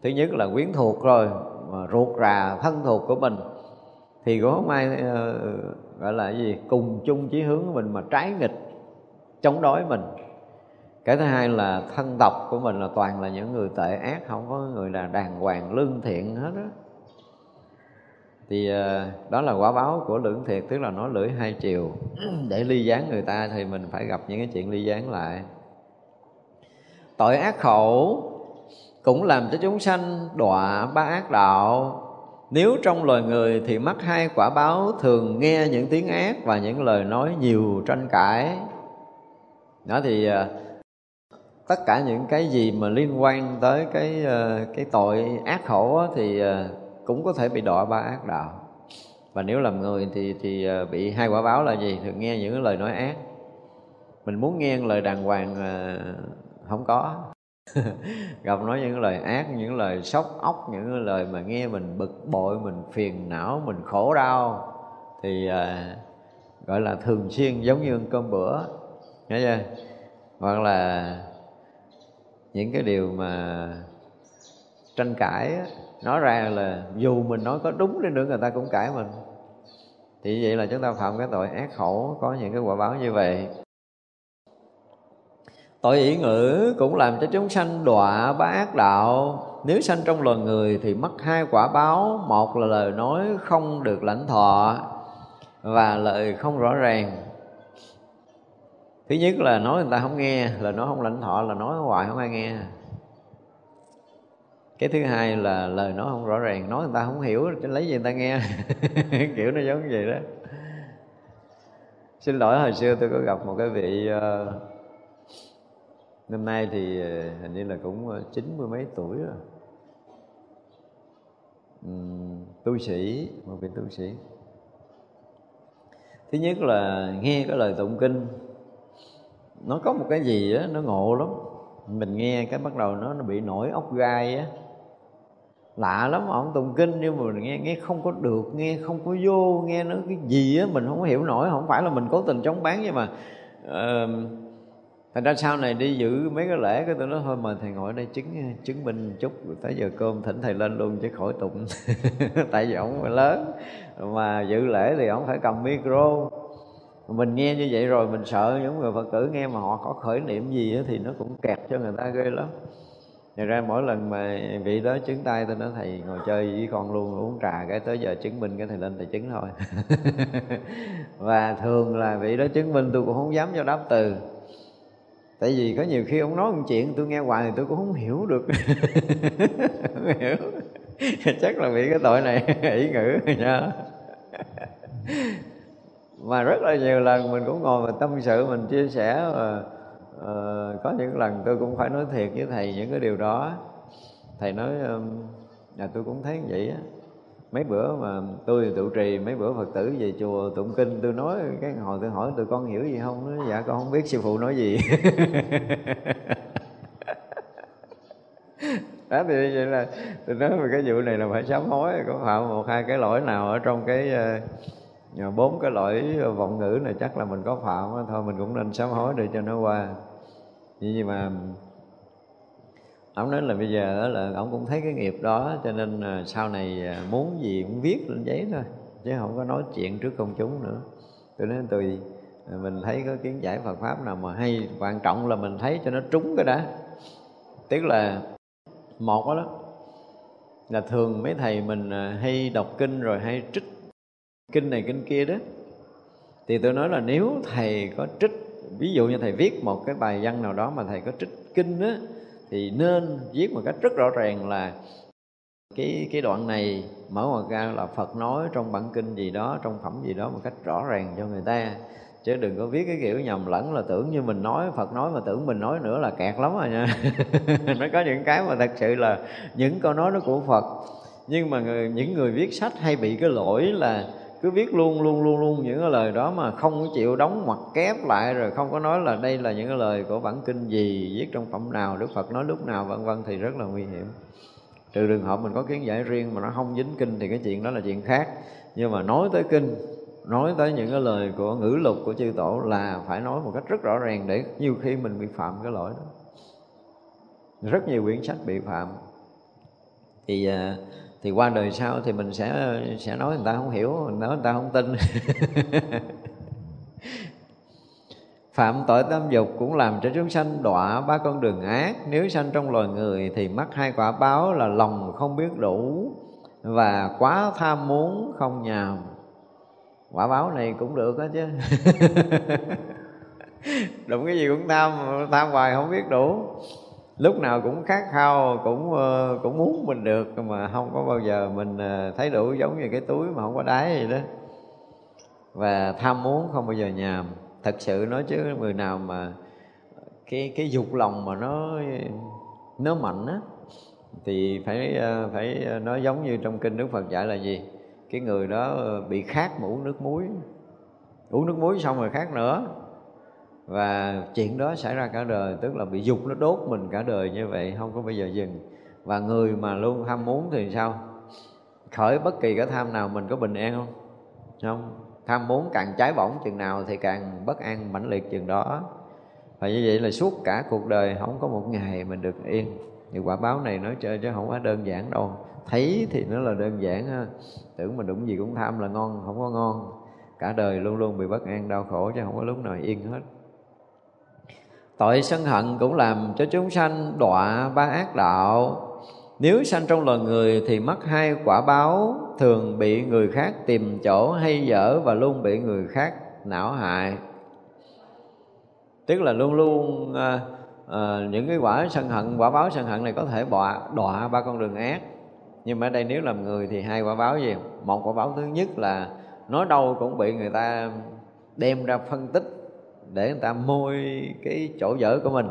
thứ nhất là quyến thuộc rồi mà ruột rà thân thuộc của mình. Thì cũng không ai uh, gọi là gì cùng chung chí hướng của mình mà trái nghịch chống đối mình. Cái thứ hai là thân tộc của mình là toàn là những người tệ ác, không có người là đàng hoàng, lương thiện hết á. Thì ờ, đó là quả báo của lưỡng thiệt, tức là nói lưỡi hai chiều. [CLEARS THROAT] Để ly gián người ta thì mình phải gặp những cái chuyện ly gián lại. Tội ác khẩu cũng làm cho chúng sanh đọa ba ác đạo. Nếu trong loài người thì mắc hai quả báo thường nghe những tiếng ác và những lời nói nhiều tranh cãi đó thì ờ, tất cả những cái gì mà liên quan tới cái ờ, cái tội ác khổ thì ờ, cũng có thể bị đọa ba ác đạo. Và nếu làm người thì thì bị hai quả báo là gì? Thường nghe những lời nói ác. Mình muốn nghe lời đàng hoàng không có. [LAUGHS] Gặp nói những lời ác, những lời sốc óc những lời mà nghe mình bực bội, mình phiền não, mình khổ đau thì gọi là thường xuyên giống như cơm bữa nghe chưa? Hoặc là những cái điều mà tranh cãi nói ra là dù mình nói có đúng đi nữa, người ta cũng cãi mình. Thì vậy là chúng ta phạm cái tội ác khổ có những cái quả báo như vậy. Tội ý ngữ cũng làm cho chúng sanh đọa bá ác đạo. Nếu sanh trong loài người thì mất hai quả báo. Một là lời nói không được lãnh thọ và lời không rõ ràng thứ nhất là nói người ta không nghe là nói không lãnh thọ là nói hoài không ai nghe. Cái thứ hai là lời nói không rõ ràng nói người ta không hiểu lấy gì người ta nghe. [LAUGHS] Kiểu nó giống vậy đó. Xin lỗi hồi xưa tôi có gặp một cái vị uh, năm nay thì ờ, hình như là cũng ờ, chín mươi mấy tuổi rồi. Uhm, tu sĩ một vị tu sĩ. Thứ nhất là nghe cái lời tụng kinh nó có một cái gì á nó ngộ lắm. Mình nghe cái bắt đầu nó nó bị nổi ốc gai á. Lạ lắm ông tụng kinh nhưng mà mình nghe nghe không có được nghe không có vô nghe nó cái gì á mình không có hiểu nổi. Không phải là mình cố tình chống bán nhưng mà uh, thành ra sau này đi giữ mấy cái lễ cái tôi nói thôi mời thầy ngồi đây chứng chứng minh chút tới giờ cơm thỉnh thầy lên luôn chứ khỏi tụng. [LAUGHS] Tại vì ông lớn mà giữ lễ thì ông phải cầm micro mình nghe như vậy rồi, mình sợ những người phật tử nghe mà họ có khởi niệm gì thì nó cũng kẹt cho người ta ghê lắm. Thật ra mỗi lần mà vị đó chứng tay, tôi nói, thầy ngồi chơi với con luôn, uống trà cái tới giờ chứng minh cái thầy lên thầy chứng thôi. [LAUGHS] Và thường là vị đó chứng minh tôi cũng không dám cho đáp từ. Tại vì có nhiều khi ông nói một chuyện, tôi nghe hoài thì tôi cũng không hiểu được. [LAUGHS] Không hiểu. Chắc là bị cái tội này [LAUGHS] ý ngữ nha mà rất là nhiều lần mình cũng ngồi mình tâm sự mình chia sẻ và uh, có những lần tôi cũng phải nói thiệt với thầy những cái điều đó. Thầy nói um, là dạ, tôi cũng thấy vậy á. Mấy bữa mà tôi tụ trì mấy bữa phật tử về chùa tụng kinh tôi nói cái hồi tôi hỏi tụi con hiểu gì không? Nói dạ con không biết sư phụ nói gì. [LAUGHS] Đó thì vậy là tôi nói về cái vụ này là phải sám hối có phạm một hai cái lỗi nào ở trong cái uh, bốn cái lỗi ờ, vọng ngữ này chắc là mình có phạm thôi mình cũng nên sám hối để cho nó qua. Nhưng mà ông nói là bây giờ đó là ông cũng thấy cái nghiệp đó cho nên ờ, sau này ờ, muốn gì cũng viết lên giấy thôi chứ không có nói chuyện trước công chúng nữa. Tôi nói tùy mình thấy có kiến giải Phật pháp nào mà hay quan trọng là mình thấy cho nó trúng cái đã. Tức là một đó, đó là thường mấy thầy mình hay đọc kinh rồi hay trích kinh này kinh kia đó. Thì tôi nói là nếu thầy có trích ví dụ như thầy viết một cái bài văn nào đó mà thầy có trích kinh á thì nên viết một cách rất rõ ràng là cái cái đoạn này mở ngoặt ra là Phật nói trong bản kinh gì đó trong phẩm gì đó một cách rõ ràng cho người ta. Chứ đừng có viết cái kiểu nhầm lẫn là tưởng như mình nói Phật nói mà tưởng mình nói nữa là kẹt lắm rồi nha. [LAUGHS] Nó có những cái mà thật sự là những câu nói nó của Phật. Nhưng mà người, những người viết sách hay bị cái lỗi là cứ viết luôn luôn luôn luôn những cái lời đó mà không chịu đóng mặt kép lại rồi không có nói là đây là những cái lời của bản kinh gì viết trong phẩm nào đức phật nói lúc nào vân vân thì rất là nguy hiểm. Trừ trường hợp mình có kiến giải riêng mà nó không dính kinh thì cái chuyện đó là chuyện khác. Nhưng mà nói tới kinh nói tới những cái lời của ngữ lục của chư tổ là phải nói một cách rất rõ ràng để nhiều khi mình bị phạm cái lỗi đó. Rất nhiều quyển sách bị phạm. Thì uh, thì qua đời sau thì mình sẽ sẽ nói người ta không hiểu mình nói người ta không tin. [LAUGHS] Phạm tội tâm dục cũng làm cho chúng sanh đọa ba con đường ác. Nếu sanh trong loài người thì mắc hai quả báo là lòng không biết đủ và quá tham muốn không nhàm. Quả báo này cũng được đó chứ. [LAUGHS] Đụng cái gì cũng tham tham hoài không biết đủ lúc nào cũng khát khao, cũng ờ, cũng muốn mình được, mà không có bao giờ mình ờ, thấy đủ giống như cái túi mà không có đáy vậy đó. Và tham muốn không bao giờ nhàm. Thật sự nói chứ, người nào mà cái cái dục lòng mà nó nó mạnh á, thì phải ờ, phải nói giống như trong kinh Đức Phật dạy là gì? Cái người đó bị khát mà uống nước muối. Uống nước muối xong rồi khát nữa và chuyện đó xảy ra cả đời, tức là bị dục nó đốt mình cả đời như vậy, không có bao giờ dừng. Và người mà luôn tham muốn thì sao? Khởi bất kỳ cái tham nào mình có bình an không? Không. Tham muốn càng trái bỏng chừng nào thì càng bất an, mãnh liệt chừng đó. Và như vậy là suốt cả cuộc đời không có một ngày mình được yên. Thì quả báo này nói chơi chứ không có đơn giản đâu. Thấy thì nó là đơn giản ha. Tưởng mình đụng gì cũng tham là ngon, không có ngon. Cả đời luôn luôn bị bất an, đau khổ chứ không có lúc nào yên hết tội sân hận cũng làm cho chúng sanh đọa ba ác đạo. Nếu sanh trong loài người thì mắc hai quả báo thường bị người khác tìm chỗ hay dở và luôn bị người khác não hại. Tức là luôn luôn à, à, những cái quả sân hận quả báo sân hận này có thể đọa đọa ba con đường ác. Nhưng mà ở đây nếu làm người thì hai quả báo gì? Một quả báo thứ nhất là nói đâu cũng bị người ta đem ra phân tích để người ta môi cái chỗ dở của mình.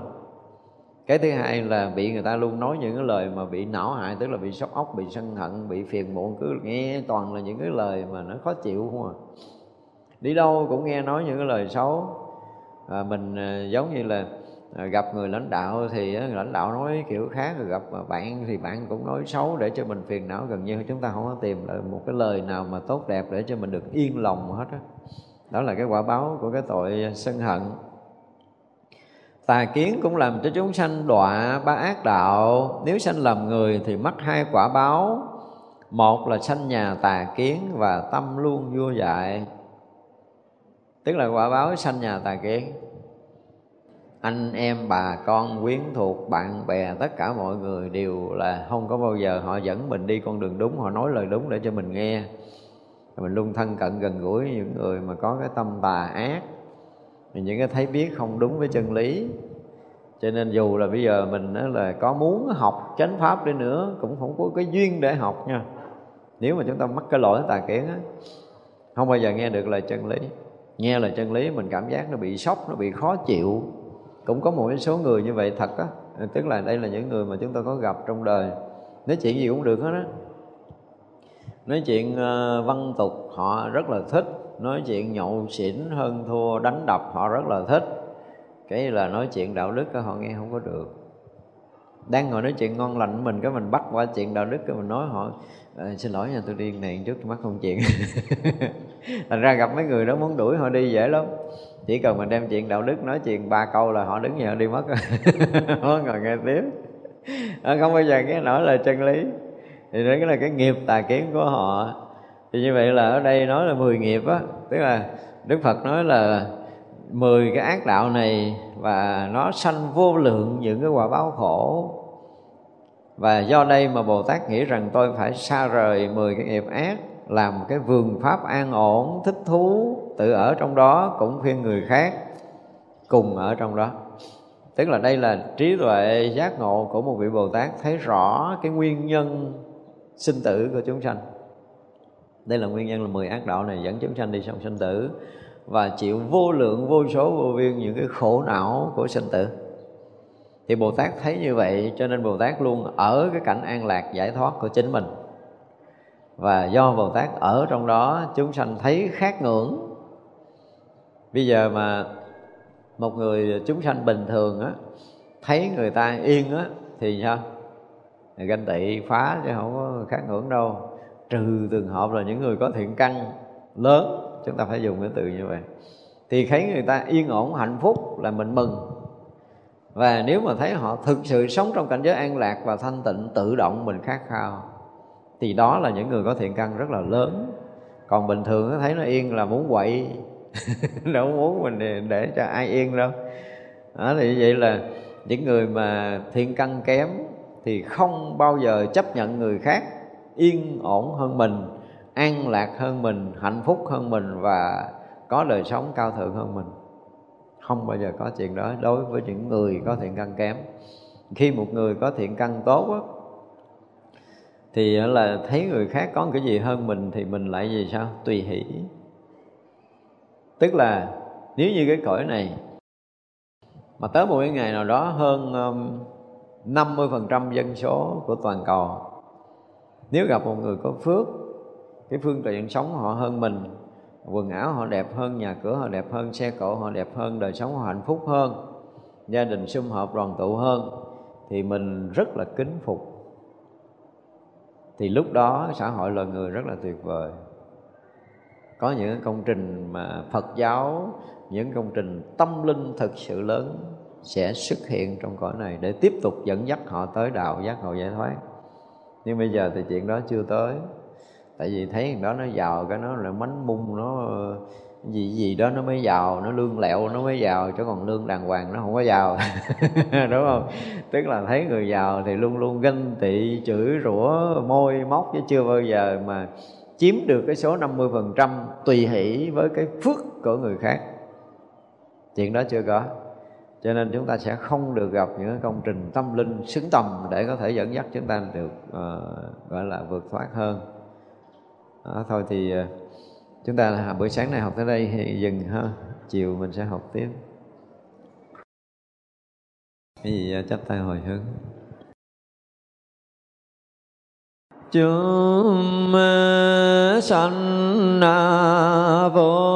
Cái thứ hai là bị người ta luôn nói những cái lời mà bị não hại tức là bị sốc óc bị sân hận bị phiền muộn cứ nghe toàn là những cái lời mà nó khó chịu không à. Đi đâu cũng nghe nói những cái lời xấu. À, mình à, giống như là à, gặp người lãnh đạo thì à, lãnh đạo nói kiểu khác rồi gặp bạn thì bạn cũng nói xấu để cho mình phiền não gần như chúng ta không có tìm lại một cái lời nào mà tốt đẹp để cho mình được yên lòng hết á đó là cái quả báo của cái tội sân hận. Tà kiến cũng làm cho chúng sanh đọa ba ác đạo. Nếu sanh làm người thì mắc hai quả báo. Một là sanh nhà tà kiến và tâm luôn vua dại. Tức là quả báo sanh nhà tà kiến. Anh em bà con quyến thuộc bạn bè tất cả mọi người đều là không có bao giờ họ dẫn mình đi con đường đúng, họ nói lời đúng để cho mình nghe mình luôn thân cận gần gũi những người mà có cái tâm tà ác những cái thấy biết không đúng với chân lý. Cho nên dù là bây giờ mình là có muốn học chánh pháp đi nữa, cũng không có cái duyên để học nha. Nếu mà chúng ta mắc cái lỗi tà kiến á, không bao giờ nghe được lời chân lý. Nghe lời chân lý mình cảm giác nó bị sốc, nó bị khó chịu. Cũng có một số người như vậy thật á. Tức là đây là những người mà chúng ta có gặp trong đời. Nói chuyện gì cũng được hết á nói chuyện ờ, văn tục họ rất là thích. Nói chuyện nhậu xỉn hơn thua đánh đập họ rất là thích. Cái là nói chuyện đạo đức họ nghe không có được. Đang ngồi nói chuyện ngon lành mình cái mình bắt qua chuyện đạo đức cái mình nói họ à, xin lỗi nha tôi đi này trước mắc không chuyện. [LAUGHS] Thành ra gặp mấy người đó muốn đuổi họ đi dễ lắm. Chỉ cần mình đem chuyện đạo đức nói chuyện ba câu là họ đứng dậy đi mất. [LAUGHS] Không ngồi nghe tiếp. Ờ, không bao giờ nghe nổi là chân lý thì đó là cái nghiệp tà kiến của họ. Thì như vậy là ở đây nói là 10 nghiệp á. Tức là đức phật nói là 10 cái ác đạo này và nó sanh vô lượng những cái quả báo khổ. Và do đây mà Bồ Tát nghĩ rằng tôi phải xa rời 10 cái nghiệp ác, làm cái vườn pháp an ổn, thích thú, tự ở trong đó, cũng khuyên người khác cùng ở trong đó. Tức là đây là trí tuệ giác ngộ của một vị Bồ Tát thấy rõ cái nguyên nhân sinh tử của chúng sanh. Đây là nguyên nhân là 10 ác đạo này dẫn chúng sanh đi trong sinh tử và chịu vô lượng, vô số, vô biên những cái khổ não của sinh tử. Thì bồ tát thấy như vậy, cho nên bồ tát luôn ở cái cảnh an lạc giải thoát của chính mình. Và do bồ tát ở trong đó, chúng sanh thấy khác ngưỡng. Bây giờ mà một người chúng sanh bình thường á, thấy người ta yên á, thì sao? Ganh tị phá chứ không có khác hưởng đâu. Trừ trường hợp là những người có thiện căn lớn chúng ta phải dùng cái từ như vậy. Thì thấy người ta yên ổn hạnh phúc là mình mừng. Và nếu mà thấy họ thực sự sống trong cảnh giới an lạc và thanh tịnh tự động mình khát khao thì đó là những người có thiện căn rất là lớn. Còn bình thường thấy nó yên là muốn quậy [LAUGHS] đâu muốn mình để, cho ai yên đâu. Đó thì vậy là những người mà thiện căn kém thì không bao giờ chấp nhận người khác. Yên ổn hơn mình an lạc hơn mình hạnh phúc hơn mình và có đời sống cao thượng hơn mình. Không bao giờ có chuyện đó đối với những người có thiện căn kém. Khi một người có thiện căn tốt á thì là thấy người khác có cái gì hơn mình thì mình lại gì sao? Tùy hỷ. Tức là nếu như cái cõi này mà tới một cái ngày nào đó hơn um, 50% dân số của toàn cầu. Nếu gặp một người có phước, cái phương tiện sống họ hơn mình, quần áo họ đẹp hơn, nhà cửa họ đẹp hơn, xe cộ họ đẹp hơn, đời sống họ hạnh phúc hơn, gia đình sum họp đoàn tụ hơn, thì mình rất là kính phục. Thì lúc đó xã hội loài người rất là tuyệt vời. Có những công trình mà Phật giáo, những công trình tâm linh thực sự lớn sẽ xuất hiện trong cõi này để tiếp tục dẫn dắt họ tới đạo giác ngộ giải thoát. Nhưng bây giờ thì chuyện đó chưa tới. Tại vì thấy thằng đó nó giàu, cái nó lại mánh mung, nó gì gì đó nó mới giàu, nó lương lẹo, nó mới giàu, chứ còn lương đàng hoàng nó không có giàu. [LAUGHS] Đúng không? Tức là thấy người giàu thì luôn luôn ganh tị, chửi rủa, môi móc, chứ chưa bao giờ mà chiếm được cái số 50% tùy hỷ với cái phước của người khác. Chuyện đó chưa có cho nên chúng ta sẽ không được gặp những công trình tâm linh xứng tầm để có thể dẫn dắt chúng ta được uh, gọi là vượt thoát hơn. Đó, thôi thì uh, chúng ta buổi sáng này học tới đây thì dừng ha. Chiều mình sẽ học tiếp. Cái gì uh, chắp tay hồi hướng? Chúng sanh vô